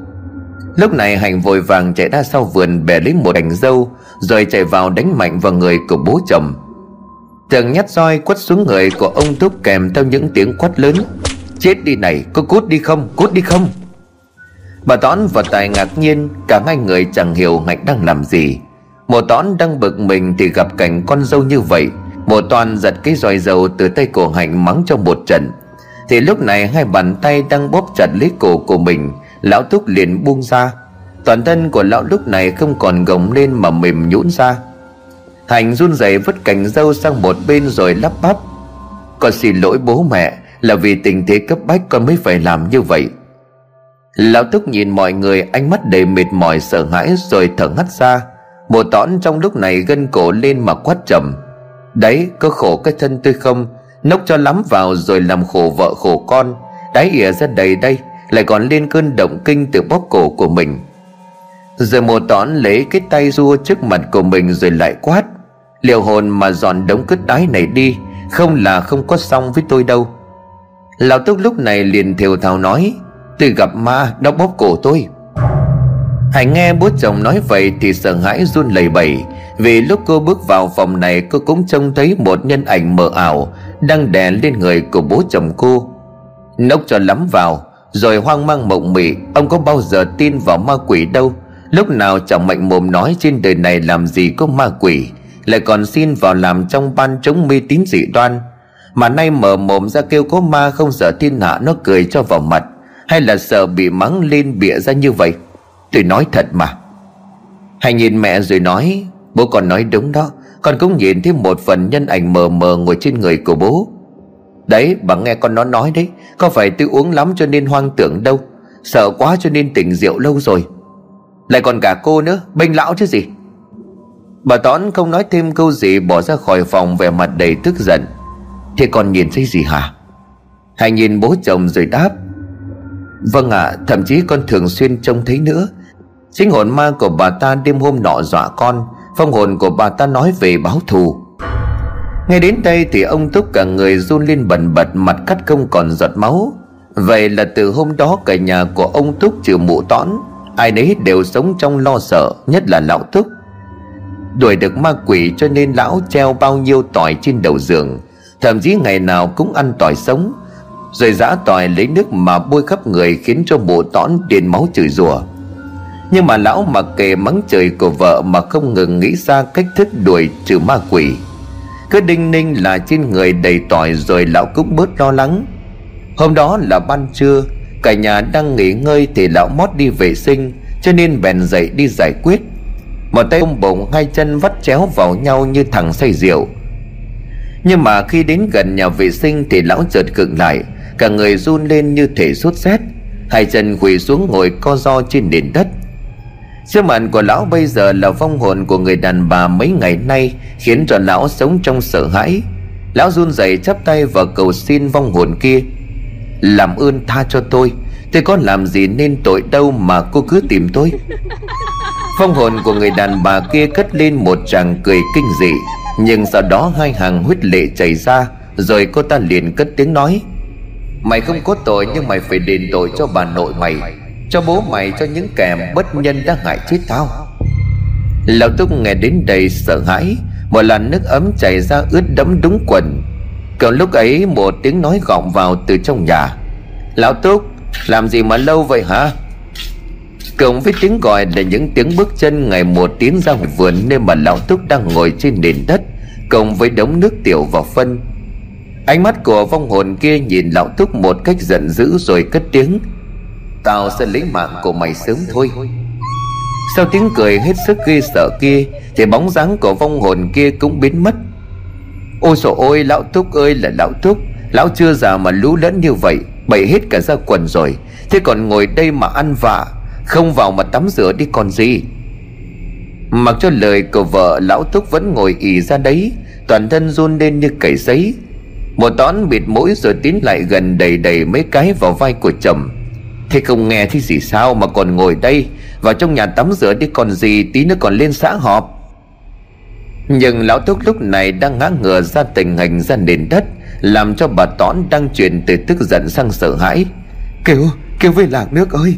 Lúc này Hành vội vàng chạy ra sau vườn bẻ lấy một cành dâu, Rồi chạy vào đánh mạnh vào người của bố chồng chàng nhát roi quất xuống người của ông thúc kèm theo những tiếng quát lớn. Chết đi này, có cút đi không? Cút đi không? Bà Tón và Tài ngạc nhiên, Cả hai người chẳng hiểu ngạch đang làm gì. Mùa Tón đang bực mình thì gặp cảnh con dâu như vậy. Mùa toàn giật cái roi dầu từ tay cổ hạnh mắng trong một trận. Thì lúc này hai bàn tay đang bóp chặt lấy cổ của mình, Lão thúc liền buông ra. Toàn thân của lão lúc này không còn gồng lên mà mềm nhũn ra. Hành run rẩy vứt cành dâu sang một bên rồi lắp bắp. Con xin lỗi bố mẹ, Là vì tình thế cấp bách con mới phải làm như vậy. Lão Túc nhìn mọi người, ánh mắt đầy mệt mỏi, sợ hãi rồi thở ngắt ra. Mùa tõn trong lúc này gân cổ lên mà quát trầm. Đấy, có khổ cái thân tôi không? Nốc cho lắm vào rồi làm khổ vợ khổ con. Đáy ỉa ra đầy đây, Lại còn lên cơn động kinh từ bóp cổ của mình. Rồi mùa tõn lấy cái tay rua trước mặt của mình rồi lại quát liệu hồn mà dọn đống cứt đái này đi, Không là không có xong với tôi đâu. Lão Túc lúc này liền thều thào nói, Tôi gặp ma nó bóp cổ tôi. Hải nghe bố chồng nói vậy thì sợ hãi run lẩy bẩy, Vì lúc cô bước vào phòng này cô cũng trông thấy một nhân ảnh mờ ảo Đang đè lên người của bố chồng cô. Nốc cho lắm vào, Rồi hoang mang mộng mị, Ông có bao giờ tin vào ma quỷ đâu. Lúc nào chẳng mạnh mồm nói trên đời này làm gì có ma quỷ lại còn xin vào làm trong ban chống mê tín dị đoan. Mà nay mở mồm ra kêu có ma không sợ thiên hạ nó cười cho vào mặt, Hay là sợ bị mắng lên bịa ra như vậy? Tôi nói thật mà. Hãy nhìn mẹ rồi nói, Bố còn nói đúng đó, Con cũng nhìn thấy một phần nhân ảnh mờ mờ ngồi trên người của bố. Đấy, bà nghe con nó nói đấy, Có phải tôi uống lắm cho nên hoang tưởng đâu, Sợ quá cho nên tỉnh rượu lâu rồi. Lại còn cả cô nữa, Bênh lão chứ gì? Bà Tón không nói thêm câu gì Bỏ ra khỏi phòng vẻ mặt đầy tức giận. Thế còn nhìn thấy gì hả? Hãy nhìn bố chồng rồi đáp. Vâng ạ à, Thậm chí con thường xuyên trông thấy nữa. Chính hồn ma của bà ta đêm hôm nọ dọa con Phong hồn của bà ta nói về báo thù. Nghe đến đây thì ông Túc cả người run lên bần bật Mặt cắt không còn giọt máu. Vậy là từ hôm đó cả nhà của ông Túc trừ mụ tõn Ai nấy đều sống trong lo sợ Nhất là lão Túc. Đuổi được ma quỷ cho nên lão treo bao nhiêu tỏi trên đầu giường. Thậm chí ngày nào cũng ăn tỏi sống. Rồi giã tỏi lấy nước mà bôi khắp người Khiến cho bộ tón tiền máu chửi rủa. Nhưng mà lão mặc kệ mắng trời của vợ Mà không ngừng nghĩ ra cách thức đuổi trừ ma quỷ. Cứ đinh ninh là trên người đầy tỏi Rồi lão cũng bớt lo lắng. Hôm đó là ban trưa, Cả nhà đang nghỉ ngơi Thì lão mót đi vệ sinh, Cho nên bèn dậy đi giải quyết. Một tay ôm bụng, Hai chân vắt chéo vào nhau như thằng say rượu. Nhưng mà khi đến gần nhà vệ sinh Thì lão chợt cựng lại, Cả người run lên như thể sốt rét Hai chân quỳ xuống ngồi co ro trên nền đất. Sức mạnh của lão bây giờ là vong hồn của người đàn bà mấy ngày nay, Khiến cho lão sống trong sợ hãi. Lão run rẩy chắp tay và cầu xin vong hồn kia, Làm ơn tha cho tôi Tôi có làm gì nên tội đâu mà cô cứ tìm tôi. Phong hồn của người đàn bà kia cất lên một tràng cười kinh dị. Nhưng sau đó hai hàng huyết lệ chảy ra, Rồi cô ta liền cất tiếng nói, Mày không có tội nhưng mày phải đền tội cho bà nội mày, Cho bố mày, cho những kẻ bất nhân đã hại chết tao. Lão Túc nghe đến đây sợ hãi, Một làn nước ấm chảy ra ướt đẫm đúng quần. Cậu lúc ấy một tiếng nói gọng vào từ trong nhà. Lão Túc, Làm gì mà lâu vậy hả? Cộng với tiếng gọi là những tiếng bước chân ngày một tiến ra ngoài vườn Nơi mà lão Túc đang ngồi trên nền đất, Cộng với đống nước tiểu và phân. Ánh mắt của vong hồn kia nhìn lão Túc một cách giận dữ rồi cất tiếng, Tao sẽ lấy mạng của mày sớm thôi. Sau tiếng cười hết sức ghê sợ kia, Thì bóng dáng của vong hồn kia cũng biến mất. Ôi sổ ôi, lão Túc ơi là lão Túc, Lão chưa già mà lú lẫn như vậy Bậy hết cả ra quần rồi, Thế còn ngồi đây mà ăn vạ. Không vào mà tắm rửa đi còn gì. Mặc cho lời của vợ Lão Túc vẫn ngồi ì ra đấy Toàn thân run lên như cầy giấy. Một tón bịt mũi rồi tiến lại gần đầy đầy mấy cái vào vai của chồng. Thế không nghe thì gì sao mà còn ngồi đây Vào trong nhà tắm rửa đi còn gì Tí nữa còn lên xã họp. Nhưng lão túc lúc này đang ngã ngửa ra tình hình ra nền đất Làm cho bà tón đang chuyển từ tức giận sang sợ hãi. Kêu, kêu về lạc nước ơi.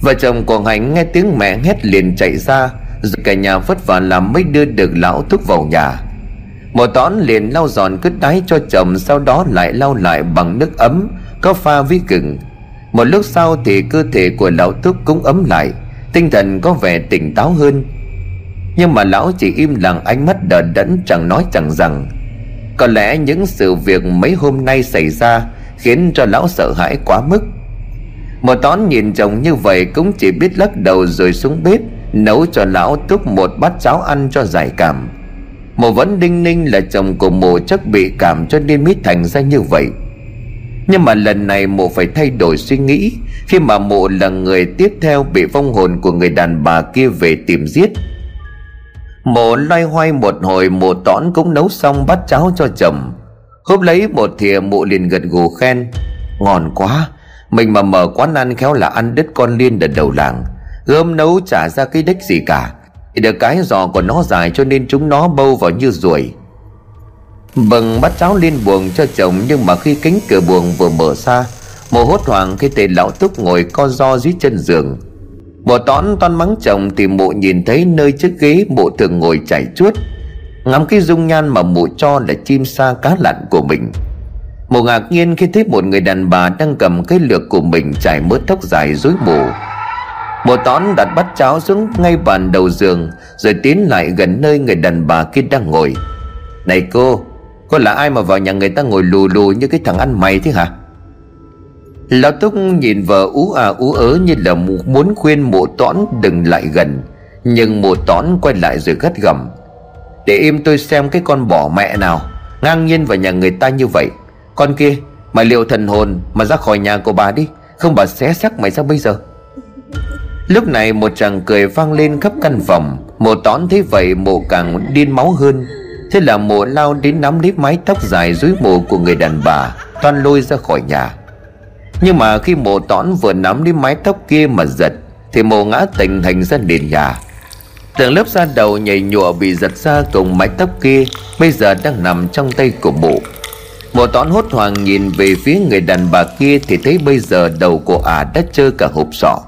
Vợ chồng của Hạnh nghe tiếng mẹ hét liền chạy ra, Rồi cả nhà vất vả làm mới đưa được lão thúc vào nhà. Một tón liền lau giòn cứt đáy cho chồng, Sau đó lại lau lại bằng nước ấm, Có pha với gừng. Một lúc sau thì cơ thể của lão thúc cũng ấm lại, Tinh thần có vẻ tỉnh táo hơn. Nhưng mà lão chỉ im lặng, ánh mắt đờ đẫn, chẳng nói chẳng rằng. Có lẽ những sự việc mấy hôm nay xảy ra Khiến cho lão sợ hãi quá mức một tón nhìn chồng như vậy cũng chỉ biết lắc đầu rồi xuống bếp, Nấu cho lão túc một bát cháo ăn cho giải cảm. Mộ vẫn đinh ninh là chồng của mộ chắc bị cảm cho nên mới thành ra như vậy. Nhưng mà lần này mộ phải thay đổi suy nghĩ, Khi mà mộ là người tiếp theo bị vong hồn của người đàn bà kia về tìm giết. Mộ loay hoay một hồi, mộ tón cũng nấu xong bát cháo cho chồng. Húp lấy một thìa mộ liền gật gù khen, Ngon quá mình mà mở quán ăn khéo là ăn đứt con liên đợt đầu làng. Gơm nấu trả ra cái đích gì cả. Thì được cái giò của nó dài cho nên chúng nó bâu vào như ruồi. Bừng bắt cháu lên buồng cho chồng, Nhưng mà khi cánh cửa buồng vừa mở ra Mồ hốt hoảng khi tên lão túc ngồi co do dưới chân giường. Bộ tón toan mắng chồng thì mụ nhìn thấy nơi chiếc ghế mụ thường ngồi chảy chuốt. Ngắm cái dung nhan mà mụ cho là chim sa cá lặn của mình. Mộ ngạc nhiên khi thấy một người đàn bà đang cầm cái lược của mình trải mớ tóc dài rối bù. Mộ tón đặt bát cháo xuống ngay bàn đầu giường, Rồi tiến lại gần nơi người đàn bà kia đang ngồi. Này cô Cô là ai mà vào nhà người ta ngồi lù lù như cái thằng ăn mày thế hả? Lão Túc nhìn vợ ú à ú ớ như là muốn khuyên mộ tón đừng lại gần, Nhưng mộ tón quay lại rồi gắt gầm Để im tôi xem cái con bỏ mẹ nào, Ngang nhiên vào nhà người ta như vậy con kia, Mày liệu thần hồn mà ra khỏi nhà của bà đi. Không bà xé xác mày ra bây giờ. Lúc này một chàng cười vang lên khắp căn phòng. Mộ tón thấy vậy, mộ càng điên máu hơn. Thế là mộ lao đến nắm lấy mái tóc dài dưới mộ của người đàn bà, Toan lôi ra khỏi nhà. Nhưng mà khi mộ tón vừa nắm lấy mái tóc kia mà giật, Thì mộ ngã tình thành ra nền nhà. Tường lớp da đầu nhảy nhụa bị giật ra cùng mái tóc kia, Bây giờ đang nằm trong tay của mộ. Mộ toán hốt hoảng nhìn về phía người đàn bà kia Thì thấy bây giờ đầu của ả đã trơ cả hộp sọ.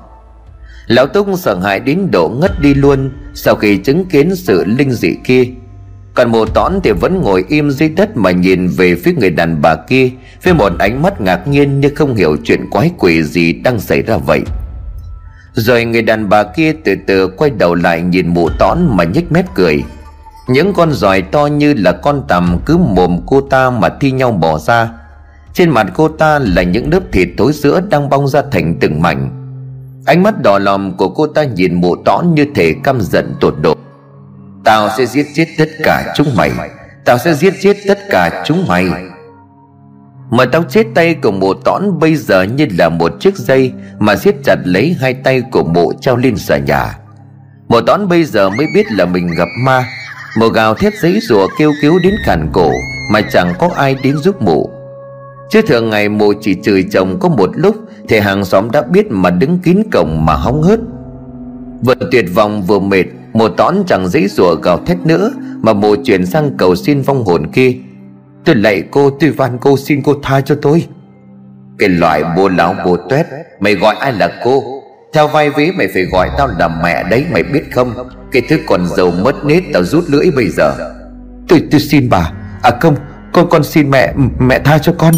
Lão Túc sợ hãi đến độ ngất đi luôn Sau khi chứng kiến sự linh dị kia. Còn mộ toán thì vẫn ngồi im dưới đất Mà nhìn về phía người đàn bà kia Với một ánh mắt ngạc nhiên Như không hiểu chuyện quái quỷ gì đang xảy ra vậy. Rồi người đàn bà kia từ từ quay đầu lại nhìn mụ tón mà nhếch mép cười những con giỏi to như là con tằm cứ mồm cô ta mà thi nhau bỏ ra. Trên mặt cô ta là những lớp thịt tối giữa đang bong ra thành từng mảnh. Ánh mắt đỏ lòm của cô ta nhìn mụ tõn như thể căm giận tột độ. Tao sẽ giết chết tất cả chúng mày. Tao sẽ giết chết tất cả chúng mày. Mà tao chết tay của mụ tõn bây giờ như là một chiếc dây Mà siết chặt lấy hai tay của mụ treo lên xà nhà. Mụ tõn bây giờ mới biết là mình gặp ma. Mụ gào thét giấy rùa kêu cứu đến khàn cổ, Mà chẳng có ai đến giúp mụ. Chứ thường ngày mụ chỉ chửi chồng có một lúc, Thì hàng xóm đã biết mà đứng kín cổng mà hóng hớt. Vừa tuyệt vọng vừa mệt, Mụ tón chẳng giấy rùa gào thét nữa, Mà mụ chuyển sang cầu xin vong hồn kia. Tôi lạy cô, tôi van cô xin cô tha cho tôi. Cái loại bố lão bố tuét, Mày gọi ai là cô? Theo vai vế mày phải gọi tao là mẹ đấy Mày biết không? Cái thứ còn giàu mất nết tao rút lưỡi bây giờ. Tôi tôi xin bà. À không con con xin mẹ mẹ tha cho con.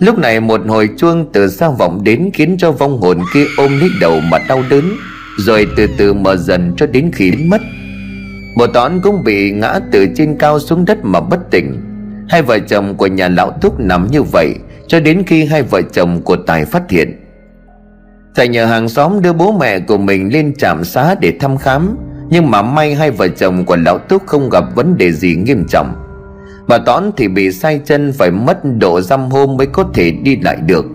Lúc này một hồi chuông từ xa vọng đến Khiến cho vong hồn kia ôm lấy đầu mà đau đớn Rồi từ từ mở dần cho đến khi biến mất. Bộ tón cũng bị ngã từ trên cao xuống đất mà bất tỉnh. Hai vợ chồng của nhà lão Túc nằm như vậy Cho đến khi hai vợ chồng của Tài phát hiện Thầy nhờ hàng xóm đưa bố mẹ của mình lên trạm xá để thăm khám. Nhưng mà may hai vợ chồng của lão Túc không gặp vấn đề gì nghiêm trọng. Bà Tón thì bị sai chân phải mất độ dăm hôm mới có thể đi lại được.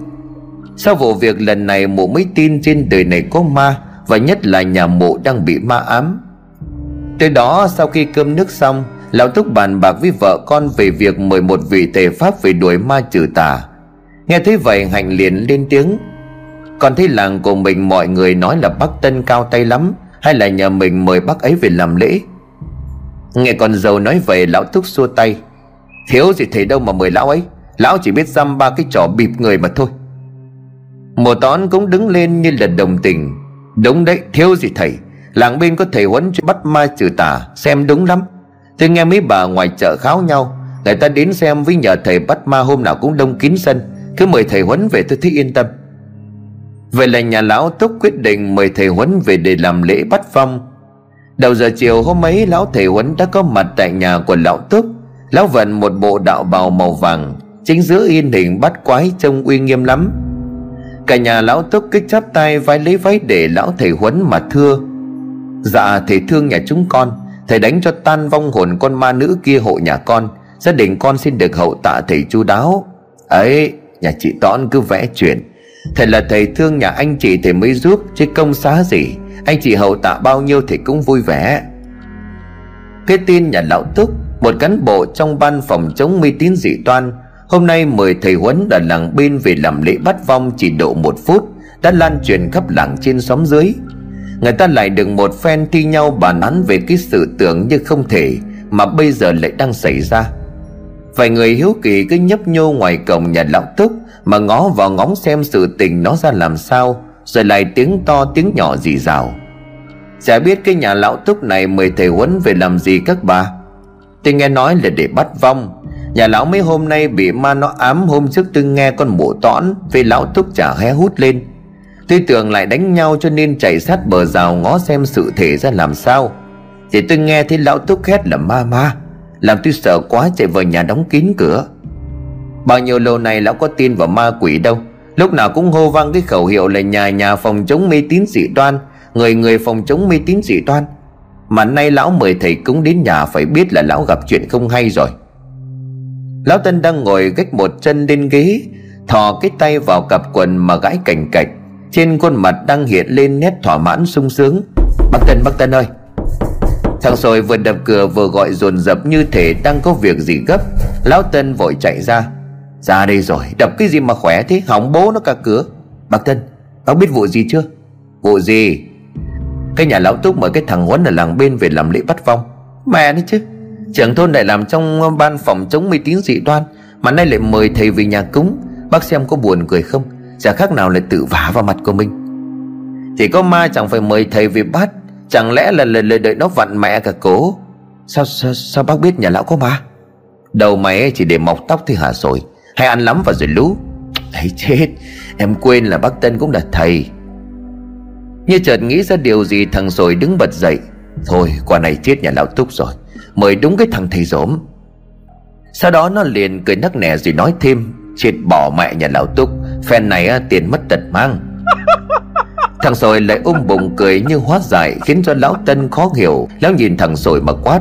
Sau vụ việc lần này, mụ mới tin trên đời này có ma, Và nhất là nhà mụ đang bị ma ám. Tới đó, sau khi cơm nước xong, Lão Túc bàn bạc với vợ con về việc mời một vị thầy Pháp về đuổi ma trừ tà. Nghe thấy vậy Hạnh liền lên tiếng. Còn thấy làng của mình mọi người nói là bác Tân cao tay lắm, Hay là nhờ mình mời bác ấy về làm lễ? Nghe con dâu nói về lão thúc xua tay. Thiếu gì thầy đâu mà mời lão ấy. Lão chỉ biết dăm ba cái trò bịp người mà thôi. Mùa tón cũng đứng lên như là đồng tình. Đúng đấy, thiếu gì thầy. Làng bên có thầy huấn cho bắt ma trừ tà, Xem đúng lắm. Tôi nghe mấy bà ngoài chợ kháo nhau. Người ta đến xem với nhờ thầy bắt ma hôm nào cũng đông kín sân. Cứ mời thầy huấn về tôi thấy yên tâm. Vậy là nhà lão túc quyết định mời thầy huấn về để làm lễ bắt phong. Đầu giờ chiều hôm ấy, lão thầy huấn đã có mặt tại nhà của lão túc. Lão vận một bộ đạo bào màu vàng, Chính giữa yên hình bắt quái trông uy nghiêm lắm. Cả nhà lão túc kích chắp tay vai lấy váy để lão thầy huấn mà thưa. Dạ thầy thương nhà chúng con, Thầy đánh cho tan vong hồn con ma nữ kia hộ nhà con, Gia đình con xin được hậu tạ thầy chu đáo. Ấy, nhà chị tón cứ vẽ chuyện. Thầy là thầy thương nhà anh chị thầy mới giúp, Chứ công xá gì. Anh chị hậu tạ bao nhiêu thì cũng vui vẻ. Cái tin nhà lão túc, Một cán bộ trong ban phòng chống mê tín dị toan. Hôm nay mời thầy Huấn ở làng bên về làm lễ bắt vong chỉ độ một phút, Đã lan truyền khắp làng trên xóm dưới. Người ta lại được một phen thi nhau bàn án về cái sự tưởng như không thể, Mà bây giờ lại đang xảy ra. Vài người hiếu kỳ cứ nhấp nhô ngoài cổng nhà lão túc Mà ngó vào ngóng xem sự tình nó ra làm sao, Rồi lại tiếng to tiếng nhỏ dì rào. Chả biết cái nhà lão túc này mời thầy huấn về làm gì các bà. Tôi nghe nói là để bắt vong. Nhà lão mấy hôm nay bị ma nó ám Hôm trước tôi nghe con mụ tõn Vì lão túc chả hé hút lên. Tôi tưởng lại đánh nhau cho nên chạy sát bờ rào ngó xem sự thể ra làm sao. Thì tôi nghe thấy lão túc hét là ma ma. Làm tôi sợ quá chạy vào nhà đóng kín cửa. Bao nhiêu lâu nay lão có tin vào ma quỷ đâu. Lúc nào cũng hô vang cái khẩu hiệu là nhà nhà phòng chống mê tín dị đoan, Người người phòng chống mê tín dị đoan. Mà nay lão mời thầy cúng đến nhà phải biết là lão gặp chuyện không hay rồi. Lão Tân đang ngồi gách một chân lên ghế, Thò cái tay vào cặp quần mà gãi cảnh cạch. Trên khuôn mặt đang hiện lên nét thỏa mãn sung sướng. Bác Tân bác Tân ơi. Thằng sồi vừa đập cửa vừa gọi dồn dập như thể đang có việc gì gấp. Lão Tân vội chạy ra. Ra đây rồi, đập cái gì mà khỏe thế? Hỏng bố nó cả cửa. Bác Tân, bác biết vụ gì chưa? Vụ gì? Cái nhà lão Túc mời cái thằng Huấn ở làng bên về làm lễ bắt vong Mẹ đấy chứ. Trưởng thôn lại làm trong ban phòng chống mê tín dị đoan, Mà nay lại mời thầy về nhà cúng. Bác xem có buồn cười không? Chả khác nào là tự vả vào mặt của mình. Thì có ma chẳng phải mời thầy về bắt. Chẳng lẽ là lời lời đợi nó vặn mẹ cả cố? Sao, sao, sao bác biết nhà lão có ma? Đầu mày chỉ để mọc tóc thì hả rồi. Hay ăn lắm và rồi lú. Ấy chết. Em quên là bác Tân cũng là thầy. Như chợt nghĩ ra điều gì thằng rồi đứng bật dậy. Thôi quả này chết nhà lão túc rồi. Mời đúng cái thằng thầy rỗm Sau đó nó liền cười nắc nẻ rồi nói thêm Chết bỏ mẹ nhà lão túc. Phen này tiền mất tật mang. Thằng sồi lại ôm bụng cười như hóa giải, Khiến cho lão tân khó hiểu. Lão nhìn thằng sồi mà quát,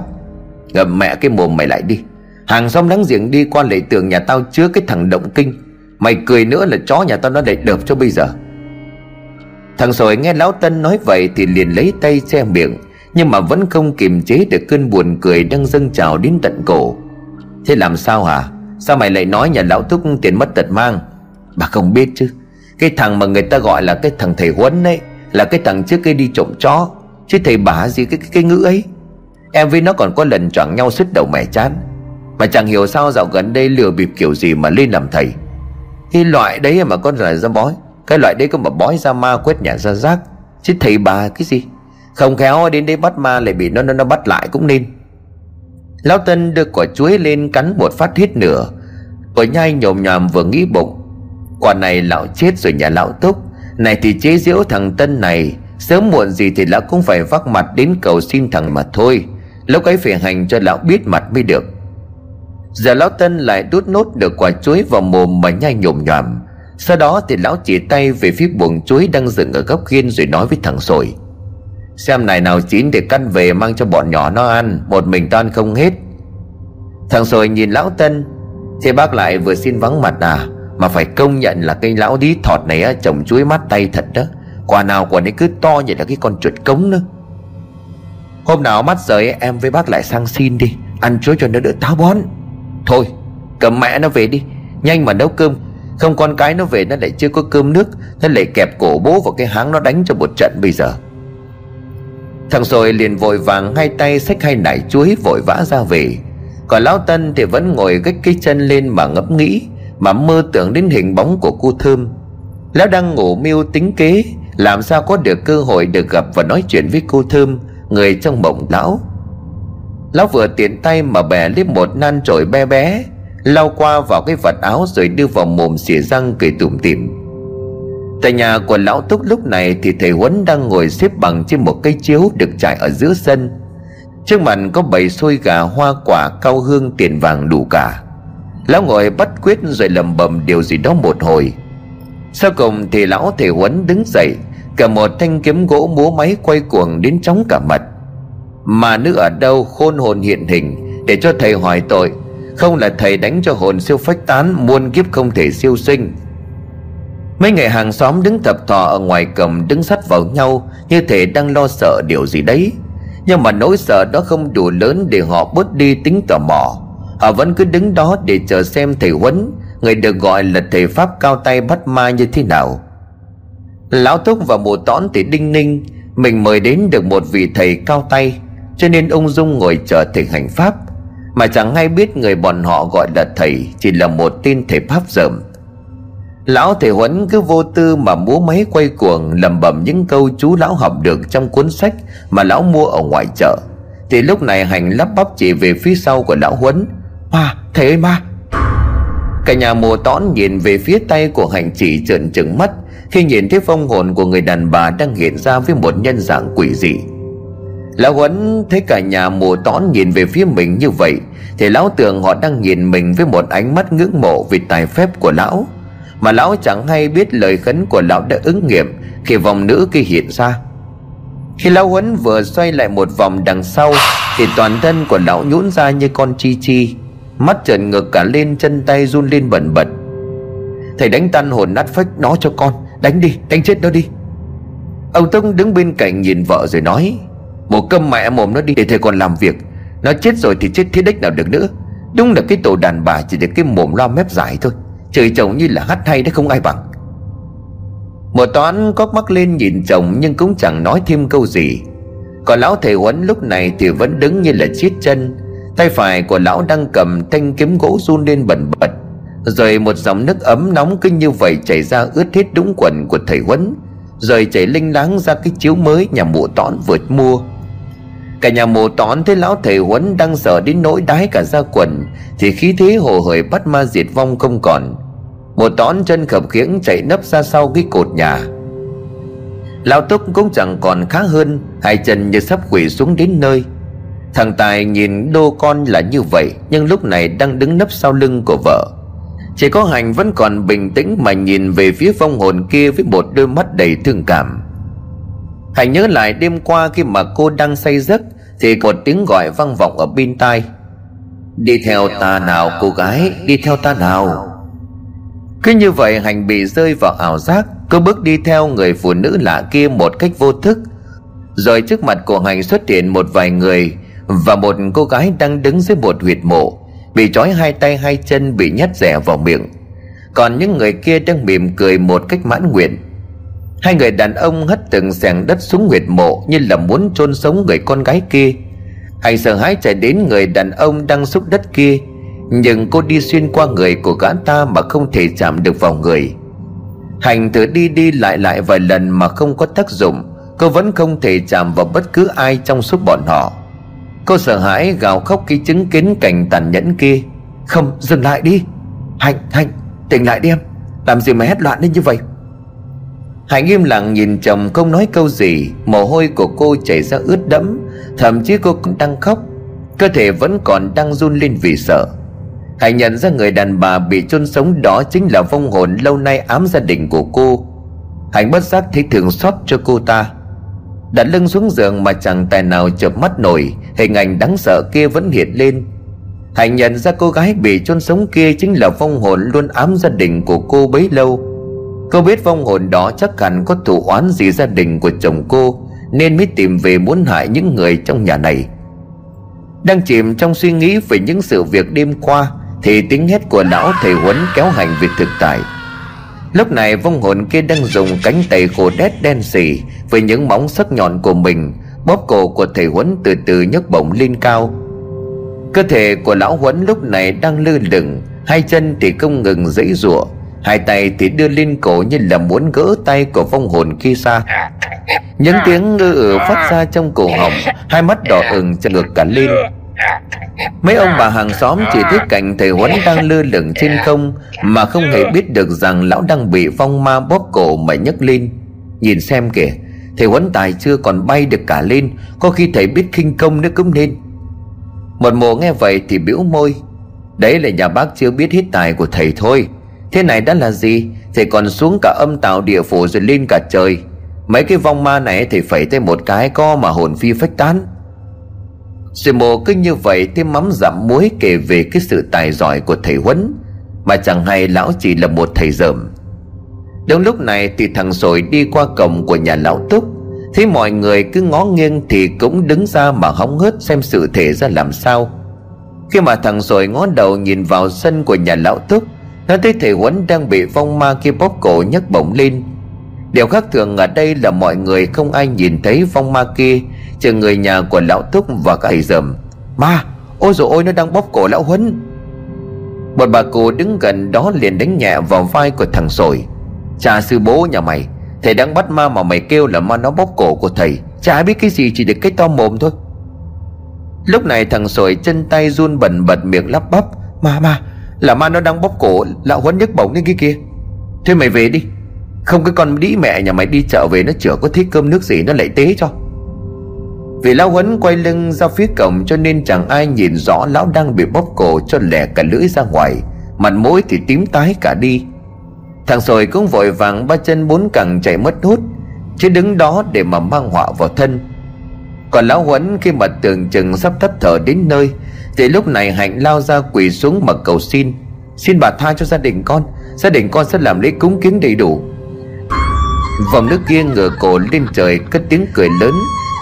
Ngậm mẹ cái mồm mày lại đi. Hàng xóm láng giềng đi qua lại tưởng nhà tao chứa cái thằng động kinh. Mày cười nữa là chó nhà tao nó lại đợp cho bây giờ. Thằng sồi nghe lão Tân nói vậy Thì liền lấy tay che miệng, Nhưng mà vẫn không kiềm chế được cơn buồn cười Đang dâng trào đến tận cổ. Thế làm sao hả? Sao mày lại nói nhà lão Thúc tiền mất tật mang? Bà không biết chứ. Cái thằng mà người ta gọi là cái thằng thầy Huấn ấy Là cái thằng trước kia đi trộm chó. Chứ thầy bà gì cái, cái, cái ngữ ấy. Em với nó còn có lần choảng nhau sứt đầu mẻ chán. Mà chẳng hiểu sao dạo gần đây lừa bịp kiểu gì mà lên làm thầy. Cái loại đấy mà con là ra bói. Cái loại đấy có mà bói ra ma quét nhà ra rác. Chứ thầy bà cái gì? Không khéo đến đây bắt ma lại bị nó nó, nó bắt lại cũng nên. Lão Tân đưa quả chuối lên cắn một phát hết nửa. Vừa nhai nhồm nhòm vừa nghĩ bụng. Quả này lão chết rồi nhà lão túc. Này thì chế giễu thằng Tân này, Sớm muộn gì thì lão cũng phải vác mặt đến cầu xin thằng mà thôi. Lúc ấy phải hành cho lão biết mặt mới được. Giờ lão Tân lại đút nốt được quả chuối vào mồm mà nhai nhồm nhòm. Sau đó thì lão chỉ tay về phía buồng chuối đang dựng ở góc khiên rồi nói với thằng sồi. Xem này nào chín để căn về mang cho bọn nhỏ nó ăn, Một mình tan không hết. Thằng sồi nhìn lão Tân, Thế bác lại vừa xin vắng mặt à? Mà phải công nhận là cây lão đí thọt này á, Trồng chuối mắt tay thật đó. Quả nào quả đấy cứ to như là cái con chuột cống nữa Hôm nào mắt rời em với bác lại sang xin đi. Ăn chuối cho nó đỡ táo bón. Thôi cầm mẹ nó về đi. Nhanh mà nấu cơm. Không con cái nó về nó lại chưa có cơm nước. Nó lại kẹp cổ bố vào cái háng nó đánh cho một trận bây giờ. Thằng rồi liền vội vàng hai tay xách hai nải chuối vội vã ra về. Còn lão Tân thì vẫn ngồi gách cái chân lên mà ngẫm nghĩ. Mà mơ tưởng đến hình bóng của cô Thơm. Lão đang ngủ mưu tính kế, Làm sao có được cơ hội được gặp và nói chuyện với cô Thơm, Người trong mộng lão. Lão vừa tiện tay mà bè lấy một nan trội bé bé, Lau qua vào cái vật áo rồi đưa vào mồm xỉa răng cười tủm tỉm. Tại nhà của lão Túc lúc này thì thầy Huấn đang ngồi xếp bằng trên một cây chiếu được trải ở giữa sân. Trước mặt có bầy xôi gà hoa quả cao hương tiền vàng đủ cả. Lão ngồi bắt quyết rồi lầm bầm điều gì đó một hồi. Sau cùng thì lão thầy Huấn đứng dậy, Cả một thanh kiếm gỗ múa máy quay cuồng đến chóng cả mặt. Mà nữ ở đâu khôn hồn hiện hình Để cho thầy hỏi tội, Không là thầy đánh cho hồn siêu phách tán, Muôn kiếp không thể siêu sinh. Mấy người hàng xóm đứng tập thọ ở ngoài cầm đứng sắt vào nhau, Như thể đang lo sợ điều gì đấy. Nhưng mà nỗi sợ đó không đủ lớn để họ bớt đi tính tò mò. Họ vẫn cứ đứng đó để chờ xem thầy Huấn. Người được gọi là thầy Pháp cao tay bắt ma như thế nào. Lão thúc và mùa tón thì đinh ninh. Mình mời đến được một vị thầy cao tay, Cho nên ông Dung ngồi chờ thầy hành Pháp. Mà chẳng hay biết người bọn họ gọi là thầy Chỉ là một tên thầy Pháp dởm. Lão thầy Huấn cứ vô tư mà múa máy quay cuồng, lẩm bẩm những câu chú lão học được trong cuốn sách Mà lão mua ở ngoài chợ. Thì lúc này hành lắp bắp chỉ về phía sau của lão Huấn. Ma, thầy ơi ma. Cả nhà mùa tõn nhìn về phía tay của hành chỉ trợn trừng mắt Khi nhìn thấy phong hồn của người đàn bà đang hiện ra với một nhân dạng quỷ dị. Lão Huấn thấy cả nhà mùa tõn nhìn về phía mình như vậy Thì lão tưởng họ đang nhìn mình với một ánh mắt ngưỡng mộ vì tài phép của lão. Mà lão chẳng hay biết lời khấn của lão đã ứng nghiệm Khi vòng nữ kia hiện ra. Khi lão Huấn vừa xoay lại một vòng đằng sau Thì toàn thân của lão nhũn ra như con chi chi. Mắt trợn ngược cả lên, chân tay run lên bẩn bật. Thầy đánh tan hồn nát phách, nó cho con, Đánh đi, đánh chết nó đi. Ông Tông đứng bên cạnh nhìn vợ rồi nói bộ câm mẹ mồm nó đi, để thầy còn làm việc. Nó chết rồi thì chết thế đích nào được nữa. Đúng là cái tổ đàn bà chỉ được cái mồm lo mép dài thôi. Trời chồng như là hát hay đấy, không ai bằng. Một toán có mắt lên nhìn chồng Nhưng cũng chẳng nói thêm câu gì. Còn lão thầy Huấn lúc này thì vẫn đứng như là chết chân Tay phải của lão đang cầm thanh kiếm gỗ run lên bẩn bật. Rồi một dòng nước ấm nóng cứ như vậy chảy ra ướt hết đúng quần của thầy Huấn. Rồi chảy linh láng ra cái chiếu mới nhà mụ tón vượt mua. Cả nhà mồ tón thấy lão thầy Huấn đang sợ đến nỗi đái cả ra quần, Thì khí thế hồ hởi bắt ma diệt vong không còn. Mồ tón chân khập khiễng chạy nấp ra sau cái cột nhà. Lão Túc cũng chẳng còn khá hơn, Hai chân như sắp quỷ xuống đến nơi. Thằng Tài nhìn đô con là như vậy, Nhưng lúc này đang đứng nấp sau lưng của vợ. Chỉ có Hành vẫn còn bình tĩnh Mà nhìn về phía phong hồn kia Với một đôi mắt đầy thương cảm. Hành nhớ lại đêm qua Khi mà cô đang say giấc, Thì một tiếng gọi vang vọng ở bên tai. Đi theo ta nào, cô gái, Đi theo ta nào. Cứ như vậy Hành bị rơi vào ảo giác, cứ bước đi theo người phụ nữ lạ kia một cách vô thức. Rồi trước mặt của Hành xuất hiện một vài người và một cô gái đang đứng dưới một huyệt mộ, Bị trói hai tay hai chân bị nhét rẻ vào miệng. Còn những người kia đang mỉm cười một cách mãn nguyện. Hai người đàn ông hất từng xẻng đất xuống huyệt mộ Như là muốn chôn sống người con gái kia. Anh sợ hãi chạy đến người đàn ông đang xúc đất kia, Nhưng cô đi xuyên qua người của gã ta mà không thể chạm được vào người. Hành thử đi đi lại lại vài lần mà không có tác dụng, Cô vẫn không thể chạm vào bất cứ ai trong số bọn họ. Cô sợ hãi gào khóc khi chứng kiến cảnh tàn nhẫn kia. Không, dừng lại đi. Hạnh hạnh, tỉnh lại đi em. Làm gì mà hét loạn lên như vậy? Hạnh im lặng nhìn chồng không nói câu gì. Mồ hôi của cô chảy ra ướt đẫm. Thậm chí cô cũng đang khóc. Cơ thể vẫn còn đang run lên vì sợ. Hạnh nhận ra người đàn bà bị chôn sống đó Chính là vong hồn lâu nay ám gia đình của cô. Hạnh bất giác thấy thường xót cho cô ta. Đặt lưng xuống giường mà chẳng tài nào chợp mắt nổi. Hình ảnh đáng sợ kia vẫn hiện lên. Hạnh nhận ra cô gái bị chôn sống kia Chính là vong hồn luôn ám gia đình của cô bấy lâu. Cô biết vong hồn đó chắc hẳn có thủ oán gì gia đình của chồng cô, Nên mới tìm về muốn hại những người trong nhà này. Đang chìm trong suy nghĩ về những sự việc đêm qua, Thì tiếng hét của lão thầy huấn kéo hành về thực tại. Lúc này vong hồn kia đang dùng cánh tay khổ đét đen sì Với những móng sắc nhọn của mình, Bóp cổ của thầy huấn từ từ nhấc bổng lên cao. Cơ thể của lão huấn lúc này đang lơ lửng, Hai chân thì không ngừng dãy rủa, Hai tay thì đưa lên cổ như là muốn gỡ tay của vong hồn kia xa Những tiếng ngư ử phát ra trong cổ họng, Hai mắt đỏ ửng cho ngược cả lên. Mấy ông bà hàng xóm chỉ thấy cảnh thầy Huấn đang lơ lửng trên không Mà không hề biết được rằng lão đang bị vong ma bóp cổ mà nhấc lên. Nhìn xem kìa, Thầy Huấn tài chưa còn bay được cả lên, Có khi thầy biết khinh công nữa cũng nên. Một mùa nghe vậy thì biểu môi. Đấy là nhà bác chưa biết hết tài của thầy thôi. Thế này đã là gì? Thầy còn xuống cả âm tạo địa phủ rồi lên cả trời. Mấy cái vong ma này thì phải thêm một cái co mà hồn phi phách tán. Sư mồ cứ như vậy thêm mắm giảm muối kể về cái sự tài giỏi của thầy Huấn, Mà chẳng hay lão chỉ là một thầy dởm Đúng lúc này thì thằng sồi đi qua cổng của nhà lão Túc, Thấy mọi người cứ ngó nghiêng thì cũng đứng ra mà hóng hớt xem sự thể ra làm sao. Khi mà thằng sồi ngó đầu nhìn vào sân của nhà lão Túc, nó thấy thầy Huấn đang bị vong ma kia bóp cổ nhấc bổng lên. Điều khác thường ở đây là mọi người không ai nhìn thấy vong ma kia Trừ người nhà của lão thúc và các thầy dầm. Ma Ôi dồi ôi, nó đang bóp cổ lão Huấn. Một bà cụ đứng gần đó liền đánh nhẹ vào vai của thằng sồi. Cha sư bố nhà mày, Thầy đang bắt ma mà mày kêu là ma nó bóp cổ của thầy. Chả ai biết cái gì, chỉ được cái to mồm thôi. Lúc này thằng sồi chân tay run bẩn bật, miệng lắp bắp. Ma ma là ma nó đang bóp cổ Lão Huấn nhấc bổng lên kia kia. Thế mày về đi. Không cái con đĩ mẹ nhà mày đi chợ về Nó chữa có thích cơm nước gì nó lại tế cho. Vì Lão Huấn quay lưng ra phía cổng Cho nên chẳng ai nhìn rõ Lão đang bị bóp cổ cho lẻ cả lưỡi ra ngoài. Mặt mũi thì tím tái cả đi. Thằng sồi cũng vội vàng ba chân bốn cẳng chạy mất hút, Chứ đứng đó để mà mang họa vào thân. Còn lão Huấn khi mà tưởng chừng sắp thất thở đến nơi, thì lúc này Hạnh lao ra quỳ xuống mà cầu xin. Xin bà tha cho gia đình con, Gia đình con sẽ làm lễ cúng kiến đầy đủ. Vòng nước kia ngửa cổ lên trời, Cất tiếng cười lớn.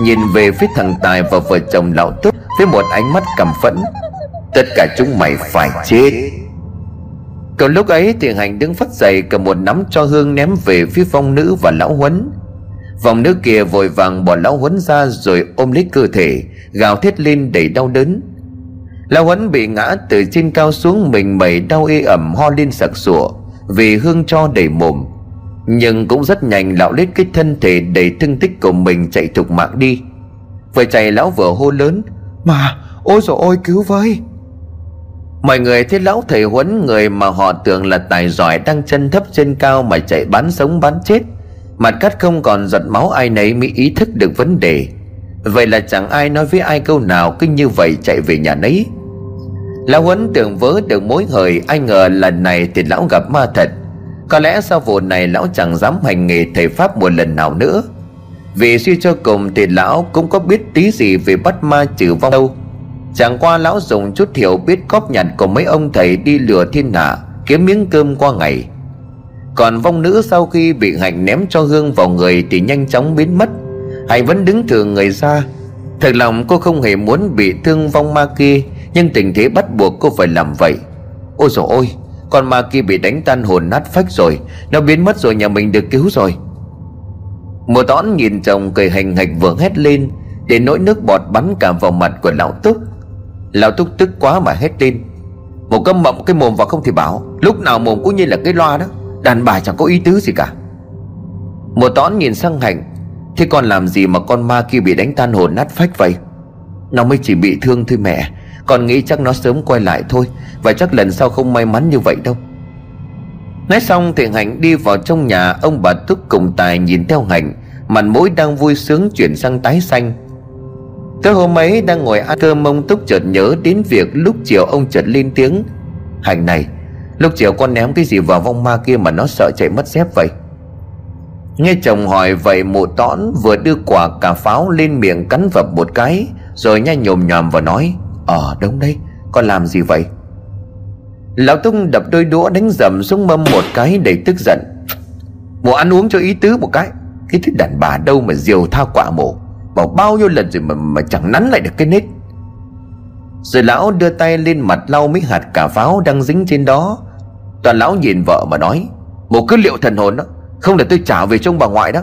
Nhìn về phía thằng Tài và vợ chồng lão túc Với một ánh mắt cầm phẫn, Tất cả chúng mày phải chết. Còn lúc ấy thì hành đứng phát dậy Cầm một nắm cho hương ném về phía phong nữ và lão huấn. Vòng nữ kia vội vàng bỏ lão huấn ra Rồi ôm lấy cơ thể, Gào thét lên đầy đau đớn. Lão Huấn bị ngã từ trên cao xuống, mình mẩy đau ê ẩm ho lên sặc sụa Vì hương cho đầy mồm. Nhưng cũng rất nhanh lão lết cái thân thể đầy thương tích của mình chạy thục mạng đi. Vừa chạy lão vừa hô lớn, Mà, ôi rồi ôi, cứu với! Mọi người thấy lão thầy Huấn người mà họ tưởng là tài giỏi đang chân thấp chân cao mà chạy bán sống bán chết. Mặt cắt không còn giọt máu ai nấy mới ý thức được vấn đề. Vậy là chẳng ai nói với ai câu nào, cứ như vậy chạy về nhà nấy. Lão Huấn tưởng vớ được mối hời, Ai ngờ lần này thì lão gặp ma thật. Có lẽ sau vụ này lão chẳng dám hành nghề thầy Pháp một lần nào nữa. Vì suy cho cùng thì lão cũng có biết tí gì về bắt ma trừ vong đâu. Chẳng qua lão dùng chút hiểu biết góp nhặt của mấy ông thầy đi lừa thiên hạ, Kiếm miếng cơm qua ngày. Còn vong nữ sau khi bị Hạnh ném cho Hương vào người Thì nhanh chóng biến mất. Hạnh vẫn đứng thường người ra. Thật lòng cô không hề muốn bị thương vong ma kia, Nhưng tình thế bắt buộc cô phải làm vậy. Ôi dồi ôi! Con ma kia bị đánh tan hồn nát phách rồi. Nó biến mất rồi, nhà mình được cứu rồi. Mùa tón nhìn chồng cười hành hạch vừa hét lên, Để nỗi nước bọt bắn cả vào mặt của lão Túc. Lão Túc tức quá mà hét lên. Một câm mộng, cái mồm vào không thì bảo, Lúc nào mồm cũng như là cái loa đó, Đàn bà chẳng có ý tứ gì cả. Mùa tón nhìn sang Hạnh, Thế con làm gì mà con ma kia bị đánh tan hồn nát phách vậy? Nó mới chỉ bị thương thôi mẹ. Con nghĩ chắc nó sớm quay lại thôi, Và chắc lần sau không may mắn như vậy đâu. Nói xong thì Hạnh đi vào trong nhà, Ông bà Túc cùng Tài nhìn theo Hạnh, Mặt mũi đang vui sướng chuyển sang tái xanh. Tới hôm ấy đang ngồi ăn cơm, ông Túc chợt nhớ đến việc lúc chiều ông chợt lên tiếng. Hạnh này, Lúc chiều con ném cái gì vào vong ma kia mà nó sợ chạy mất dép vậy? Nghe chồng hỏi vậy, mụ tón vừa đưa quả cà pháo lên miệng cắn vập một cái, Rồi nhanh nhồm nhòm và nói Ờ đúng đấy. Con làm gì vậy? Lão Tung đập đôi đũa đánh dầm xuống mâm một cái đầy tức giận. Mụ ăn uống cho ý tứ một cái. Cái thứ đàn bà đâu mà diều tha quả mổ. Bảo bao nhiêu lần rồi mà, mà chẳng nắn lại được cái nết. Rồi lão đưa tay lên mặt lau mấy hạt cà pháo đang dính trên đó. Toàn lão nhìn vợ mà nói Một cứ liệu thần hồn đó Không là tôi trả về cho ông bà ngoại đó.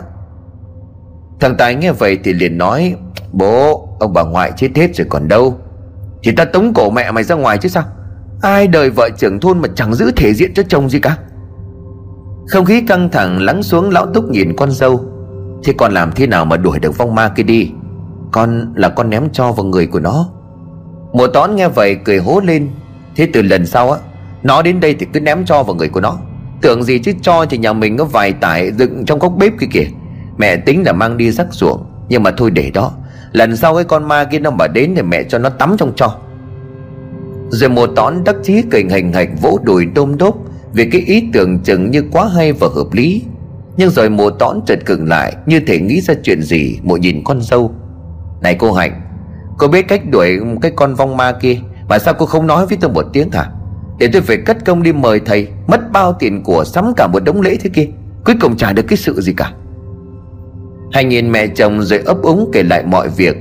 Thằng Tài nghe vậy thì liền nói Bố ông bà ngoại chết hết rồi còn đâu. Thì ta tống cổ mẹ mày ra ngoài chứ sao? Ai đời vợ trưởng thôn mà chẳng giữ thể diện cho chồng gì cả? Không khí căng thẳng lắng xuống lão túc nhìn con dâu. Thế con làm thế nào mà đuổi được vong ma kia đi? Con là con ném cho vào người của nó. Mùa tón nghe vậy cười hố lên. Thế từ lần sau á, Nó đến đây thì cứ ném cho vào người của nó. Tưởng gì chứ cho thì nhà mình có vài tải dựng trong góc bếp kia kìa. Mẹ tính là mang đi rắc ruộng, Nhưng mà thôi để đó. Lần sau cái con ma kia nó mà đến thì mẹ cho nó tắm trong cho. Rồi mùa tón đắc chí cười hành hạch vỗ đùi đôm đốp Vì cái ý tưởng chừng như quá hay và hợp lý. Nhưng rồi mùa tón chợt cứng lại Như thể nghĩ ra chuyện gì Mùa nhìn con dâu. Này cô Hạnh, Cô biết cách đuổi cái con vong ma kia Mà sao cô không nói với tôi một tiếng hả? Để tôi phải cất công đi mời thầy, Mất bao tiền của sắm cả một đống lễ thế kia, Cuối cùng chả được cái sự gì cả. Hai nhìn mẹ chồng rồi ấp úng kể lại mọi việc.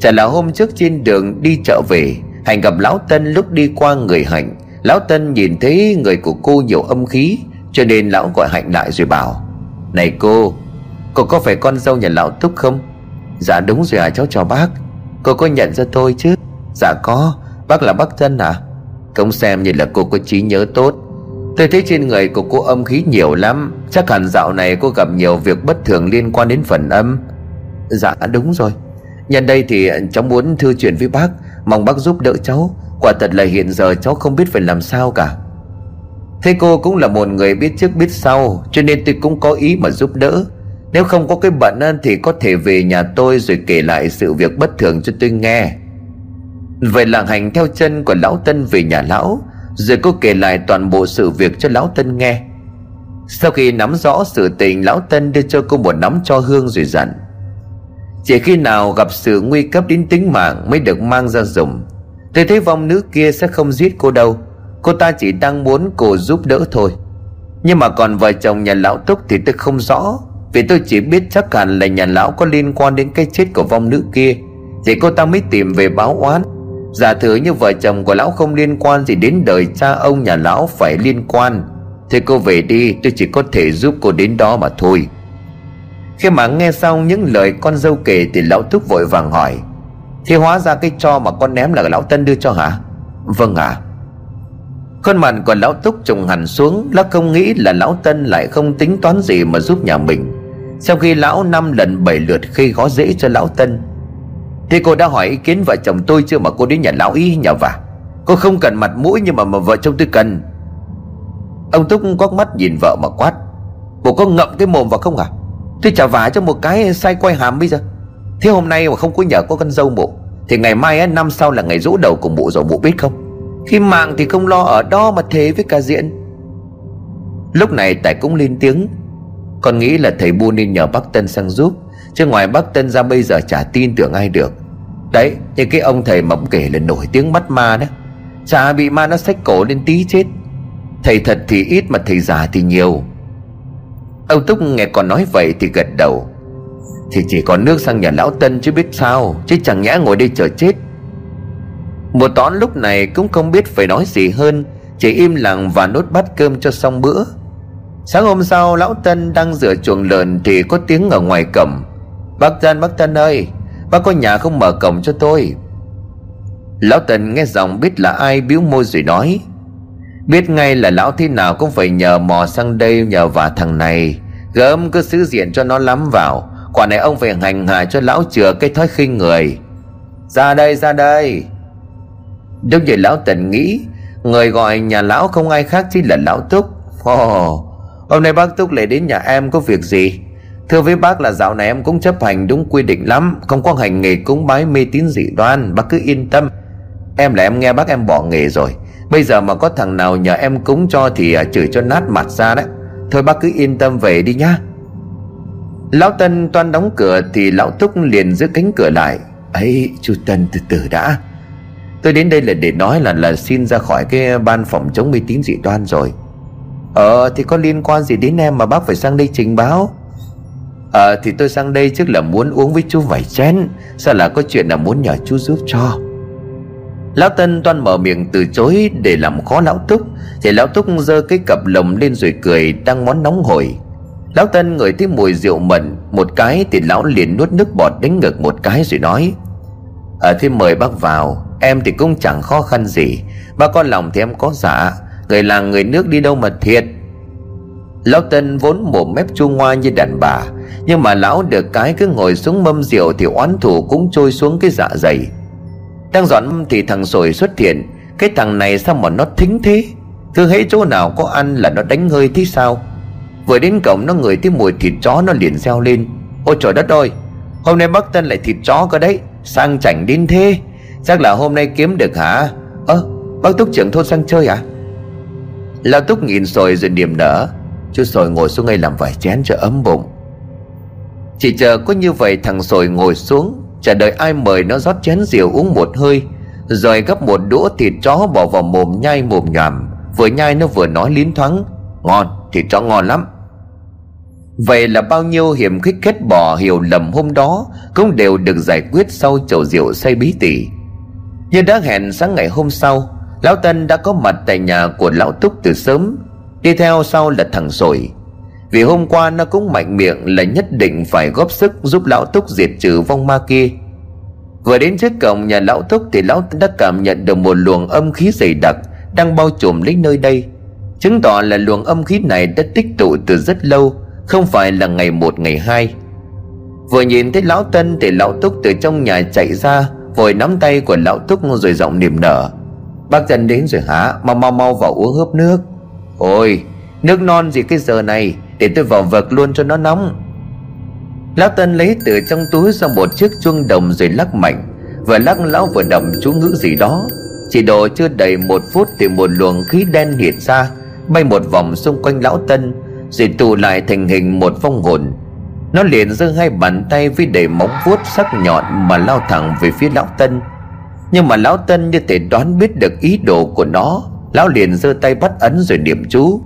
Chả là hôm trước trên đường đi chợ về, Hành gặp Lão Tân lúc đi qua người Hạnh. Lão Tân nhìn thấy người của cô nhiều âm khí, Cho nên lão gọi Hạnh lại rồi bảo, Này cô Cô có phải con dâu nhà lão Túc không? Dạ đúng rồi à cháu chào bác. Cô có nhận ra tôi chứ? Dạ có, Bác là bác Tân à. Không xem như là cô có trí nhớ tốt. Tôi thấy trên người của cô âm khí nhiều lắm. Chắc hẳn dạo này cô gặp nhiều việc bất thường liên quan đến phần âm. Dạ đúng rồi. Nhân đây thì cháu muốn thư chuyện với bác. Mong bác giúp đỡ cháu. Quả thật là hiện giờ cháu không biết phải làm sao cả. Thế cô cũng là một người biết trước biết sau, Cho nên tôi cũng có ý mà giúp đỡ. Nếu không có cái bận thì có thể về nhà tôi Rồi kể lại sự việc bất thường cho tôi nghe. Vậy làng hành theo chân của lão Tân về nhà lão rồi cô kể lại toàn bộ sự việc cho Lão Tân nghe. Sau khi nắm rõ sự tình, Lão Tân đưa cho cô một nắm cho hương rồi dặn. Chỉ khi nào gặp sự nguy cấp đến tính mạng Mới được mang ra dùng, Tôi thấy vong nữ kia sẽ không giết cô đâu. Cô ta chỉ đang muốn cô giúp đỡ thôi. Nhưng mà còn vợ chồng nhà lão Túc thì tôi không rõ, Vì tôi chỉ biết chắc hẳn là nhà lão có liên quan đến cái chết của vong nữ kia. Thì cô ta mới tìm về báo oán. Giả thử như vợ chồng của lão không liên quan gì đến đời cha ông nhà lão phải liên quan. Thế cô về đi, tôi chỉ có thể giúp cô đến đó mà thôi. Khi mà nghe xong những lời con dâu kể thì lão thúc vội vàng hỏi, Thế hóa ra cái cho mà con ném là lão Tân đưa cho hả? Vâng ạ. À. Khuôn mặt của lão túc trùng hẳn xuống, Lão không nghĩ là lão Tân lại không tính toán gì mà giúp nhà mình. Sau khi lão năm lần bảy lượt khi khó dễ cho lão Tân Thế cô đã hỏi ý kiến vợ chồng tôi chưa mà cô đến nhà lão ý nhờ vả? Cô không cần mặt mũi nhưng mà, mà vợ chồng tôi cần. Ông Túc quắc mắt nhìn vợ mà quát. Bộ có ngậm cái mồm vào không à? Tôi trả vả cho một cái sai quay hàm bây giờ. Thế hôm nay mà không có nhờ có con dâu bộ Thì ngày mai ấy, năm sau là ngày rũ đầu của bộ rồi bộ biết không? Khi mạng thì không lo ở đó mà thế với cả diện Lúc này Tài cũng lên tiếng. Con nghĩ là thầy bu nên nhờ bác Tân sang giúp. Chứ ngoài bác Tân ra bây giờ chả tin tưởng ai được. Đấy, như cái ông thầy mộng kể là nổi tiếng bắt ma đó. Chả bị ma nó xách cổ lên tí chết. Thầy thật thì ít mà thầy già thì nhiều. Ông Túc nghe còn nói vậy thì gật đầu. Thì chỉ còn nước sang nhà lão Tân chứ biết sao, Chứ chẳng nhẽ ngồi đây chờ chết. Một tón lúc này cũng không biết phải nói gì hơn, Chỉ im lặng và nốt bát cơm cho xong bữa. Sáng hôm sau, lão Tân đang rửa chuồng lợn Thì có tiếng ở ngoài cổng. Bác Tân bác Tân ơi Bác có nhà không mở cổng cho tôi? Lão Tân nghe giọng biết là ai biếu môi rồi nói Biết ngay là lão thế nào cũng phải nhờ mò sang đây nhờ vả thằng này. Gớm cứ xứ diện cho nó lắm vào Quả này ông phải hành hạ cho lão chừa cái thói khinh người. Ra đây ra đây. Đúng như lão Tần nghĩ Người gọi nhà lão không ai khác chỉ là lão Túc. Ồ, oh, Hôm nay bác Túc lại đến nhà em có việc gì? Thưa với bác là dạo này em cũng chấp hành đúng quy định lắm. Không có hành nghề cúng bái mê tín dị đoan. Bác cứ yên tâm. Em là em nghe bác em bỏ nghề rồi. Bây giờ mà có thằng nào nhờ em cúng cho Thì à, chửi cho nát mặt ra đấy. Thôi bác cứ yên tâm về đi nhá. Lão Tân toan đóng cửa Thì lão Túc liền giữ cánh cửa lại. Ấy chú Tân từ từ đã. Tôi đến đây là để nói là là xin ra khỏi cái ban phòng chống mê tín dị đoan rồi. Ờ thì có liên quan gì đến em mà bác phải sang đây trình báo? Ờ thì tôi sang đây trước là muốn uống với chú vài chén. Sao là có chuyện là muốn nhờ chú giúp cho. Lão Tân toan mở miệng từ chối để làm khó Lão Túc. Thì Lão Túc giơ cái cặp lồng lên rồi cười đang món nóng hổi. Lão Tân ngửi thấy mùi rượu mận Một cái thì lão liền nuốt nước bọt đánh ngực một cái rồi nói Ờ à, thế mời bác vào. Em thì cũng chẳng khó khăn gì. Bác có lòng thì em có giả Người làng người nước đi đâu mà thiệt. Lão Tân vốn mồm mép chua ngoa như đàn bà. Nhưng mà lão được cái cứ ngồi xuống mâm rượu Thì oán thủ cũng trôi xuống cái dạ dày. Đang dọn thì thằng sồi xuất hiện. Cái thằng này sao mà nó thính thế? Cứ hễ chỗ nào có ăn là nó đánh hơi thế sao? Vừa đến cổng nó ngửi thấy mùi thịt chó nó liền reo lên. Ôi trời đất ơi, Hôm nay bác Tân lại thịt chó cơ đấy, Sang chảnh đến thế. Chắc là hôm nay kiếm được hả? Ơ, bác Túc trưởng thôn sang chơi à? Lão Túc nhìn sồi rồi niềm nở. Chú sồi ngồi xuống ngay làm vài chén cho ấm bụng. Chỉ chờ có như vậy thằng sồi ngồi xuống Chờ đợi ai mời nó rót chén rượu uống một hơi Rồi gấp một đũa thịt chó bỏ vào mồm nhai mồm nhòm Vừa nhai nó vừa nói liến thoáng Ngon, thịt chó ngon lắm. Vậy là bao nhiêu hiểm khích kết bỏ hiểu lầm hôm đó Cũng đều được giải quyết sau chầu rượu say bí tỉ. Như đã hẹn sáng ngày hôm sau Lão Tân đã có mặt tại nhà của Lão Túc từ sớm. Đi theo sau là thằng Sồi. Vì hôm qua nó cũng mạnh miệng là nhất định phải góp sức giúp Lão Túc diệt trừ vong ma kia. Vừa đến trước cổng nhà Lão Túc thì Lão đã cảm nhận được một luồng âm khí dày đặc Đang bao trùm lấy nơi đây. Chứng tỏ là luồng âm khí này đã tích tụ từ rất lâu, Không phải là ngày một, ngày hai. Vừa nhìn thấy Lão Tân thì Lão Túc từ trong nhà chạy ra, Vội nắm tay của Lão Túc rồi giọng niềm nở. Bác dân đến rồi hả? Mau mau mau vào uống hớp nước. Ôi, nước non gì cái giờ này? Để tôi vào vật luôn cho nó nóng. Lão Tân lấy từ trong túi ra một chiếc chuông đồng rồi lắc mạnh. Vừa lắc, lão vừa đọc chú ngữ gì đó. Chỉ độ chưa đầy một phút thì một luồng khí đen hiện ra, Bay một vòng xung quanh lão Tân, Rồi tụ lại thành hình một phong hồn. Nó liền giơ hai bàn tay với đầy móng vuốt sắc nhọn Mà lao thẳng về phía lão Tân. Nhưng mà lão tân như thể đoán biết được ý đồ của nó, lão liền giơ tay bắt ấn rồi niệm chú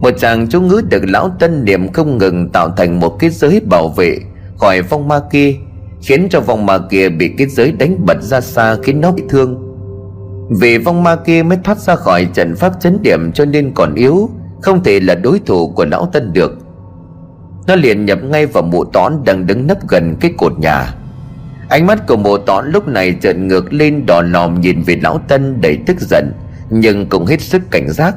một chàng chú ngữ được lão tân niệm không ngừng tạo thành một kết giới bảo vệ khỏi vong ma kia, khiến cho vong ma kia bị kết giới đánh bật ra xa khiến nó bị thương. Vì vong ma kia mới thoát ra khỏi trận pháp chấn điểm cho nên còn yếu, không thể là đối thủ của lão tân được. Nó liền nhập ngay vào mụ tón đang đứng nấp gần cái cột nhà. Ánh mắt của mộ tón lúc này trợn ngược lên đỏ nòm nhìn về lão tân đầy tức giận, Nhưng cũng hết sức cảnh giác.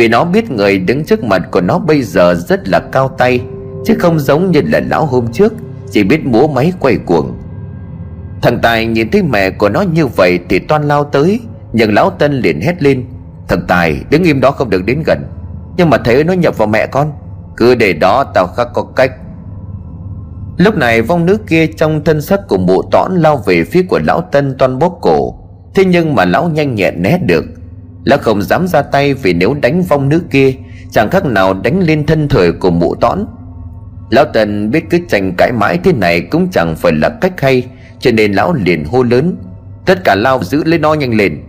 Vì nó biết người đứng trước mặt của nó bây giờ rất là cao tay, Chứ không giống như là lão hôm trước, Chỉ biết múa máy quay cuồng. Thằng Tài nhìn thấy mẹ của nó như vậy thì toan lao tới, Nhưng lão Tân liền hét lên, Thằng Tài, đứng im đó không được đến gần, Nhưng mà thấy nó nhập vào mẹ con, Cứ để đó tao khắc có cách. Lúc này vong nữ kia trong thân sắc của mụ tõn lao về phía của lão Tân toan bóp cổ, Thế nhưng mà lão nhanh nhẹn né được. Lão không dám ra tay vì nếu đánh vong nữ kia, Chẳng khác nào đánh lên thân thời của mụ tõn Lão Tần biết cứ tranh cãi mãi thế này cũng chẳng phải là cách hay, Cho nên lão liền hô lớn. Tất cả lao giữ lấy nó nhanh lên.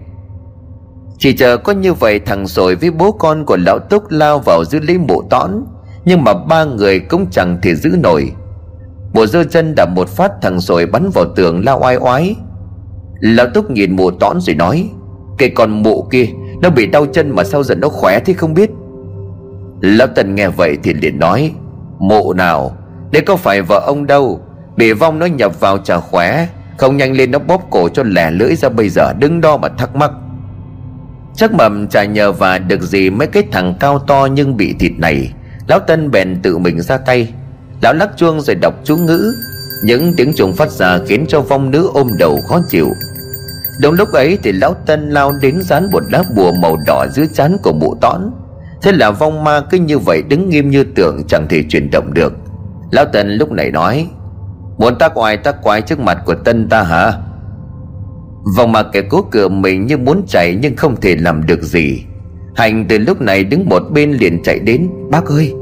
Chỉ chờ có như vậy thằng rồi với bố con của lão Túc lao vào giữ lấy mụ tõn Nhưng mà ba người cũng chẳng thể giữ nổi. Bộ dơ chân đạp một phát thằng rồi bắn vào tường lao oai oái. Lão Túc nhìn mụ tõn rồi nói, Cái con mụ kia nó bị đau chân mà sao dần nó khỏe thế không biết? Lão Tần nghe vậy thì liền nói, Mụ nào Đây có phải vợ ông đâu Bị vong nó nhập vào chả khỏe, Không nhanh lên nó bóp cổ cho lẻ lưỡi ra bây giờ Đứng đo mà thắc mắc. Chắc mầm chả nhờ và được gì Mấy cái thằng cao to nhưng bị thịt này, Lão Tân bèn tự mình ra tay. Lão lắc chuông rồi đọc chú ngữ, Những tiếng trùng phát ra khiến cho vong nữ ôm đầu khó chịu. Đúng lúc ấy thì lão Tân lao đến dán một lá bùa màu đỏ dưới chán của mụ tón Thế là vong ma cứ như vậy đứng nghiêm như tượng, chẳng thể chuyển động được. Lão Tân lúc này nói, Muốn ta quài, ta quái trước mặt của Tân ta hả? Vong ma kẻ cố cửa mình như muốn chạy nhưng không thể làm được gì. Hành từ lúc này đứng một bên liền chạy đến, Bác ơi!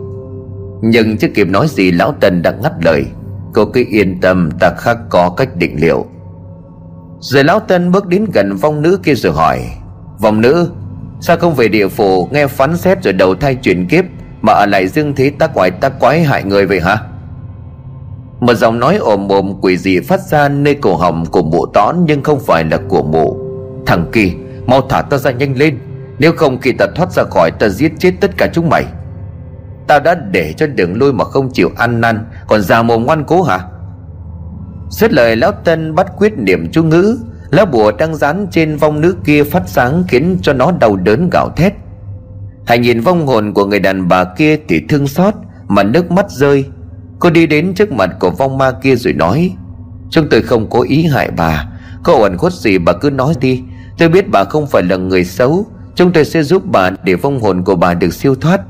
Nhưng chưa kịp nói gì, lão Tân đã ngắt lời. Cô cứ yên tâm, ta khắc có cách định liệu. Rồi lão Tân bước đến gần vong nữ kia rồi hỏi, Vong nữ, Sao không về địa phủ nghe phán xét rồi đầu thai chuyển kiếp Mà ở lại dương thế tác quái tác quái hại người vậy hả? Một giọng nói ồm ồm quỷ dị phát ra nơi cổ họng của mụ tón Nhưng không phải là của mụ. Thằng kỳ, mau thả ta ra nhanh lên, Nếu không khi ta thoát ra khỏi ta giết chết tất cả chúng mày. Tao đã để cho đường lui mà không chịu ăn năn, Còn già mồm ngoan cố hả? Xét lời lão tân bắt quyết niệm chú ngữ Lá bùa đang dán trên vong nữ kia phát sáng Khiến cho nó đau đớn gào thét. Hãy nhìn vong hồn của người đàn bà kia thì thương xót, Mà nước mắt rơi. Cô đi đến trước mặt của vong ma kia rồi nói, Chúng tôi không cố ý hại bà. Có ẩn khuất gì bà cứ nói đi. Tôi biết bà không phải là người xấu. Chúng tôi sẽ giúp bà để vong hồn của bà được siêu thoát.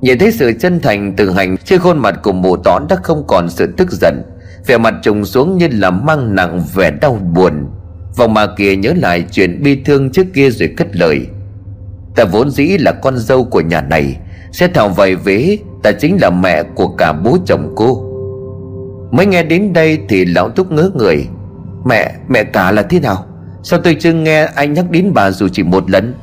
Nhìn thấy sự chân thành từ hành, Trên khuôn mặt của mụ tón đã không còn sự tức giận vẻ mặt trùng xuống như là mang nặng vẻ đau buồn. Vòng mà kia nhớ lại chuyện bi thương trước kia rồi cất lời. Ta vốn dĩ là con dâu của nhà này, sẽ thảo vầy vế, ta chính là mẹ của cả bố chồng cô. Mới nghe đến đây thì lão thúc ngớ người. Mẹ mẹ cả là thế nào? Sao tôi chưa nghe anh nhắc đến bà dù chỉ một lần?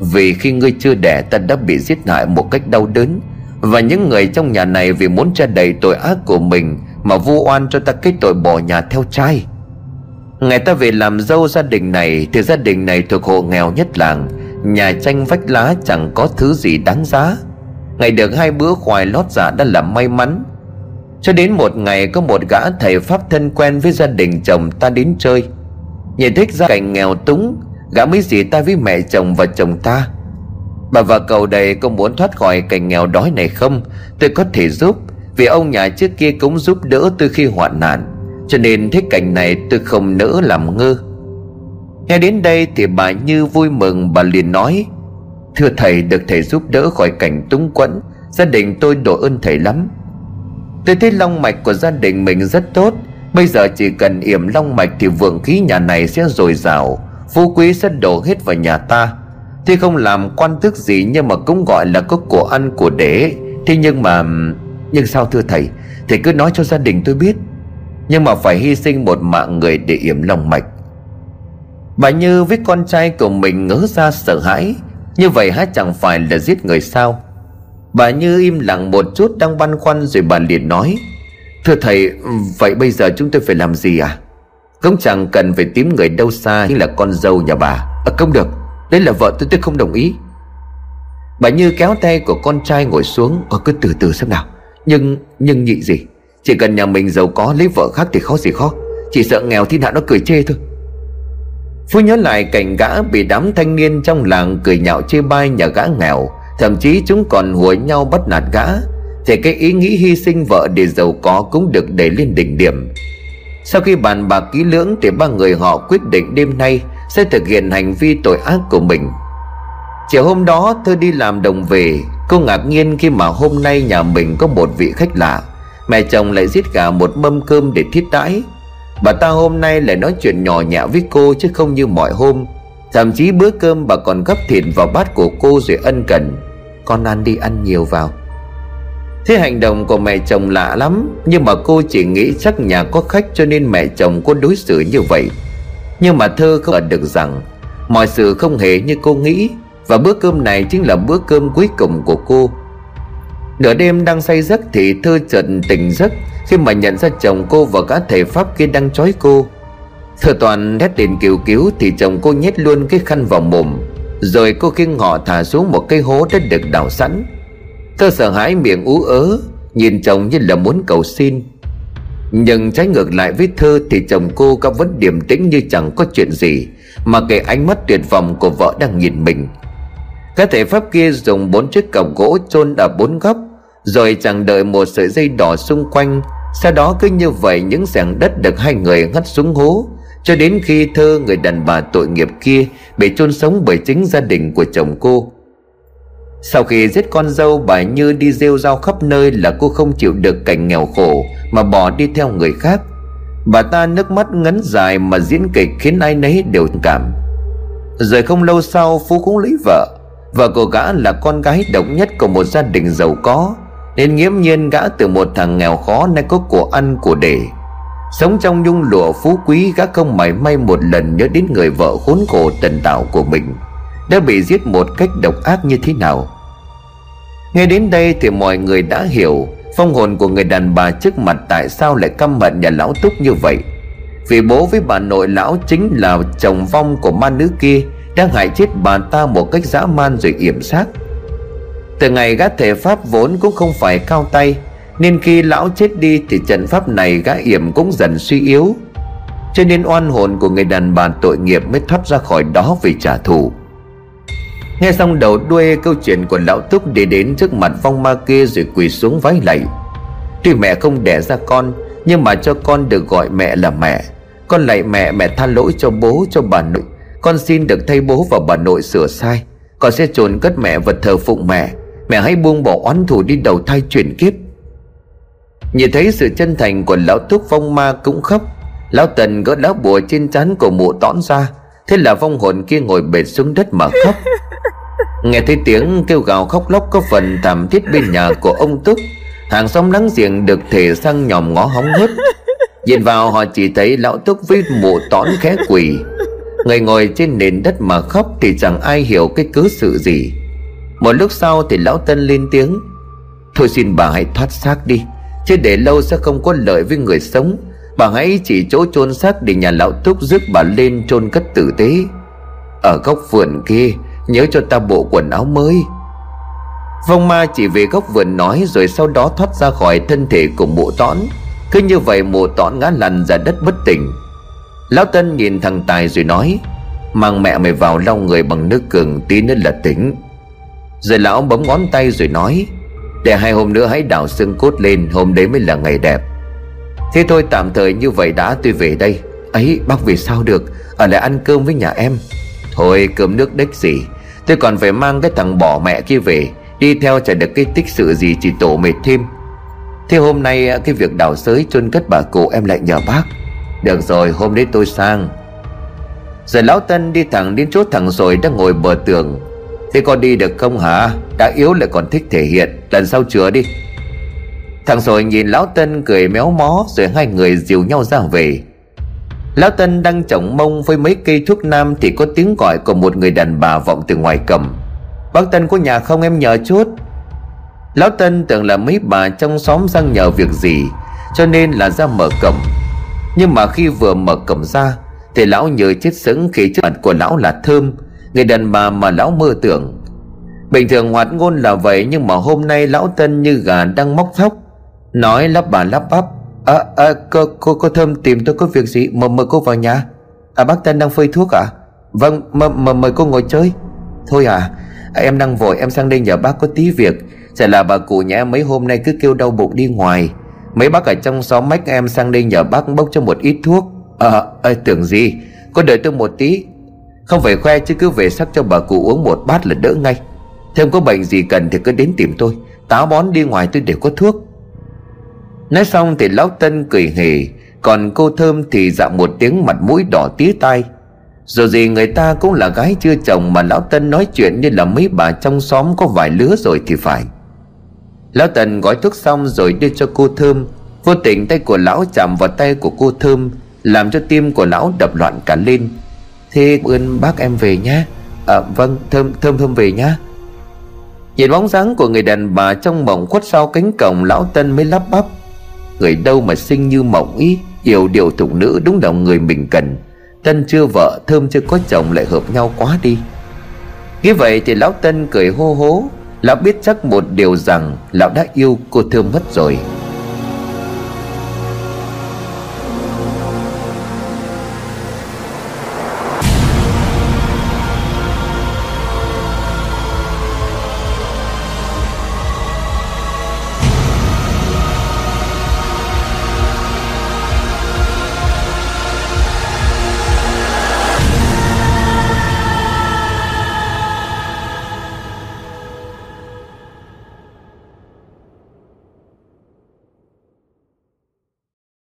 Vì khi ngươi chưa đẻ, ta đã bị giết hại một cách đau đớn. Và những người trong nhà này vì muốn che đầy tội ác của mình mà vu oan cho ta kết tội bỏ nhà theo trai. Ngày ta về làm dâu gia đình này Thì gia đình này thuộc hộ nghèo nhất làng, Nhà tranh vách lá chẳng có thứ gì đáng giá. Ngày được hai bữa khoai lót dạ đã là may mắn. Cho đến một ngày có một gã thầy pháp thân quen với gia đình chồng ta đến chơi. Nhìn thích gia cảnh nghèo túng, Gã mới dì ta với mẹ chồng và chồng ta. Bà và cầu đầy có muốn thoát khỏi cảnh nghèo đói này không? Tôi có thể giúp vì ông nhà trước kia cũng giúp đỡ tôi khi hoạn nạn, Cho nên thế cảnh này tôi không nỡ làm ngơ. Nghe đến đây thì bà Như vui mừng, Bà liền nói, Thưa thầy, được thầy giúp đỡ khỏi cảnh túng quẫn, Gia đình tôi đổ ơn thầy lắm. Tôi thấy long mạch của gia đình mình rất tốt, Bây giờ chỉ cần yểm long mạch Thì vượng khí nhà này sẽ dồi dào, Phú quý sẽ đổ hết vào nhà ta. Tuy không làm quan thức gì Nhưng mà cũng gọi là có của ăn của để. Thế nhưng mà nhưng sao thưa thầy Thầy cứ nói cho gia đình tôi biết. Nhưng mà phải hy sinh một mạng người để yểm lòng mạch. Bà Như với con trai của mình ngỡ ra sợ hãi, Như vậy há chẳng phải là giết người sao? Bà Như im lặng một chút, đang băn khoăn rồi bà liền nói, Thưa thầy, Vậy bây giờ chúng tôi phải làm gì à? Cũng chẳng cần phải tìm người đâu xa Như là con dâu nhà bà. À không được Đấy là vợ tôi tôi không đồng ý. Bà Như kéo tay của con trai ngồi xuống Ờ cứ từ từ xem nào nhưng nhưng nhị gì? Chỉ cần nhà mình giàu có lấy vợ khác thì khó gì khó. Chỉ sợ nghèo thiên hạ nó cười chê thôi. Phú nhớ lại cảnh gã bị đám thanh niên trong làng cười nhạo chê bai nhà gã nghèo. Thậm chí chúng còn hùa nhau bắt nạt gã. Thì cái ý nghĩ hy sinh vợ để giàu có cũng được đẩy lên đỉnh điểm. Sau khi bàn bạc kỹ lưỡng thì ba người họ quyết định đêm nay Sẽ thực hiện hành vi tội ác của mình. Chiều hôm đó Thơ đi làm đồng về, Cô ngạc nhiên khi mà hôm nay nhà mình có một vị khách lạ. Mẹ chồng lại giết cả một mâm cơm để thiết đãi. Bà ta hôm nay lại nói chuyện nhỏ nhẹ với cô chứ không như mọi hôm. Thậm chí bữa cơm bà còn gấp thịt vào bát của cô rồi ân cần. Con ăn đi, ăn nhiều vào. Thế hành động của mẹ chồng lạ lắm, Nhưng mà cô chỉ nghĩ chắc nhà có khách cho nên mẹ chồng cô đối xử như vậy. Nhưng mà thơ không ở được rằng, Mọi sự không hề như cô nghĩ. Và bữa cơm này chính là bữa cơm cuối cùng của cô. Nửa đêm đang say giấc thì thơ chợt tỉnh giấc Khi mà nhận ra chồng cô và cả thầy Pháp kia đang trói cô. Thơ toàn hét lên kêu cứu Thì chồng cô nhét luôn cái khăn vào mồm. Rồi cô khiêng họ thả xuống một cái hố đã được đào sẵn. Thơ sợ hãi miệng ú ớ, Nhìn chồng như là muốn cầu xin. Nhưng trái ngược lại với Thơ Thì chồng cô có vẫn điềm tĩnh như chẳng có chuyện gì, Mà kể ánh mắt tuyệt vọng của vợ đang nhìn mình. Các thể pháp kia dùng bốn chiếc cọc gỗ chôn ở bốn góc, Rồi chẳng đợi một sợi dây đỏ xung quanh. Sau đó cứ như vậy những sẻng đất được hai người ngắt xuống hố, Cho đến khi Thơ người đàn bà tội nghiệp kia Bị chôn sống bởi chính gia đình của chồng cô. Sau khi giết con dâu, bà Như đi rêu rao khắp nơi là cô không chịu được cảnh nghèo khổ Mà bỏ đi theo người khác. Bà ta nước mắt ngấn dài mà diễn kịch khiến ai nấy đều cảm. Rồi không lâu sau, Phú cũng lấy vợ. Vợ của gã là con gái độc nhất của một gia đình giàu có. Nên nghiễm nhiên gã từ một thằng nghèo khó nay có của ăn, của để. Sống trong nhung lụa phú quý, gã không mảy may một lần nhớ đến người vợ khốn khổ tần tạo của mình. Đã bị giết một cách độc ác như thế nào? Nghe đến đây thì mọi người đã hiểu phong hồn của người đàn bà trước mặt tại sao lại căm hận nhà lão túc như vậy. Vì bố với bà nội lão chính là chồng vong của ma nữ kia đang hại chết bà ta một cách dã man rồi yểm xác từ ngày gã thể pháp vốn cũng không phải cao tay, nên khi lão chết đi thì trận pháp này gã yểm cũng dần suy yếu. Cho nên oan hồn của người đàn bà tội nghiệp mới thoát ra khỏi đó vì trả thù. Nghe xong đầu đuôi câu chuyện của lão Túc Đi đến trước mặt vong ma kia rồi quỳ xuống vái lạy. Tuy mẹ không đẻ ra con, Nhưng mà cho con được gọi mẹ là mẹ. Con lạy mẹ mẹ tha lỗi cho bố, cho bà nội con xin được thay bố và bà nội sửa sai. Con sẽ chôn cất mẹ vật thờ phụng mẹ. Mẹ hãy buông bỏ oán thù đi đầu thai chuyển kiếp. Nhìn thấy sự chân thành của lão Túc vong ma cũng khóc. Lão Tần gỡ lá bùa trên trán của mụ tón ra. Thế là vong hồn kia ngồi bệt xuống đất mà khóc. Nghe thấy tiếng kêu gào khóc lóc có phần thảm thiết bên nhà của ông Túc Hàng xóm láng giềng được thể sang nhòm ngó hóng hớt. Nhìn vào họ chỉ thấy lão Túc với mụ tón khé quỳ Người ngồi trên nền đất mà khóc thì chẳng ai hiểu cái cớ sự gì. Một lúc sau thì lão Tân lên tiếng. Thôi xin bà hãy thoát xác đi, Chứ để lâu sẽ không có lợi với người sống. Bà hãy chỉ chỗ chôn xác để nhà lão Túc rước bà lên chôn cất tử tế. Ở góc vườn kia, Nhớ cho ta bộ quần áo mới. Vong ma chỉ về góc vườn nói Rồi sau đó thoát ra khỏi thân thể của mụ tõn. Cứ như vậy mụ tõn ngã lăn ra đất bất tỉnh. Lão Tân nhìn thằng Tài rồi nói, Mang mẹ mày vào lau người bằng nước cường tí nữa là tỉnh. Rồi lão bấm ngón tay rồi nói, Để hai hôm nữa hãy đào xương cốt lên, Hôm đấy mới là ngày đẹp. Thế thôi, tạm thời như vậy đã, tôi về đây. Ấy, bác về sao được? Ở lại ăn cơm với nhà em. Thôi, cơm nước đếch gì? Tôi còn phải mang cái thằng bỏ mẹ kia về, Đi theo chả được cái tích sự gì Chỉ tổ mệt thêm. Thế hôm nay cái việc đào sới chôn cất bà cụ em lại nhờ bác. Được rồi, hôm đấy tôi sang. Rồi lão Tân đi thẳng đến chỗ thằng rồi đang ngồi bờ tường. Thế con đi được không hả? Đã yếu lại còn thích thể hiện. Lần sau chữa đi. Thằng rồi nhìn lão Tân cười méo mó, Rồi hai người dìu nhau ra về. Lão Tân đang chổng mông với mấy cây thuốc nam Thì có tiếng gọi của một người đàn bà vọng từ ngoài cầm. Bác Tân có nhà không em nhờ chút? Lão Tân tưởng là mấy bà trong xóm sang nhờ việc gì, Cho nên là ra mở cổng. Nhưng mà khi vừa mở cổng ra Thì lão nhớ chết sững khi trước mặt của lão là Thơm Người đàn bà mà lão mơ tưởng. Bình thường hoạt ngôn là vậy Nhưng mà hôm nay lão Tân như gà đang móc thóc. Nói lắp bà lắp bắp À, à cô, cô, cô Thơm tìm tôi có việc gì Mời, mời cô vào nhà. À bác Tân đang phơi thuốc à Vâng mời, mời, mời cô ngồi chơi. Thôi à, à em đang vội em sang đây nhờ bác có tí việc. Sẽ là bà cụ nhà em mấy hôm nay cứ kêu đau bụng đi ngoài. Mấy bác ở trong xóm mách em sang đây nhờ bác bốc cho một ít thuốc. Ờ à, à, tưởng gì? Cô đợi tôi một tí. Không phải khoe chứ cứ về sắc cho bà cụ uống một bát là đỡ ngay. Thêm có bệnh gì cần thì cứ đến tìm tôi. Táo bón đi ngoài tôi đều có thuốc. Nói xong thì lão Tân cười hề Còn cô Thơm thì dạ một tiếng mặt mũi đỏ tía tai. Dù gì người ta cũng là gái chưa chồng Mà lão Tân nói chuyện như là mấy bà trong xóm có vài lứa rồi thì phải. Lão Tần gói thuốc xong rồi đưa cho cô Thơm. Vô tình tay của lão chạm vào tay của cô Thơm, Làm cho tim của lão đập loạn cả lên. Thế ơn bác em về nhé À vâng Thơm Thơm Thơm về nhá. Nhìn bóng dáng của người đàn bà trong mộng khuất sau cánh cổng, Lão Tân mới lắp bắp. Người đâu mà xinh như mộng ý, Yêu điều thục nữ đúng là người mình cần. Tân chưa vợ, Thơm chưa có chồng lại hợp nhau quá đi. Nghĩ vậy thì Lão Tân cười hô hố. Lão biết chắc một điều rằng Lão đã yêu cô Thơm mất rồi.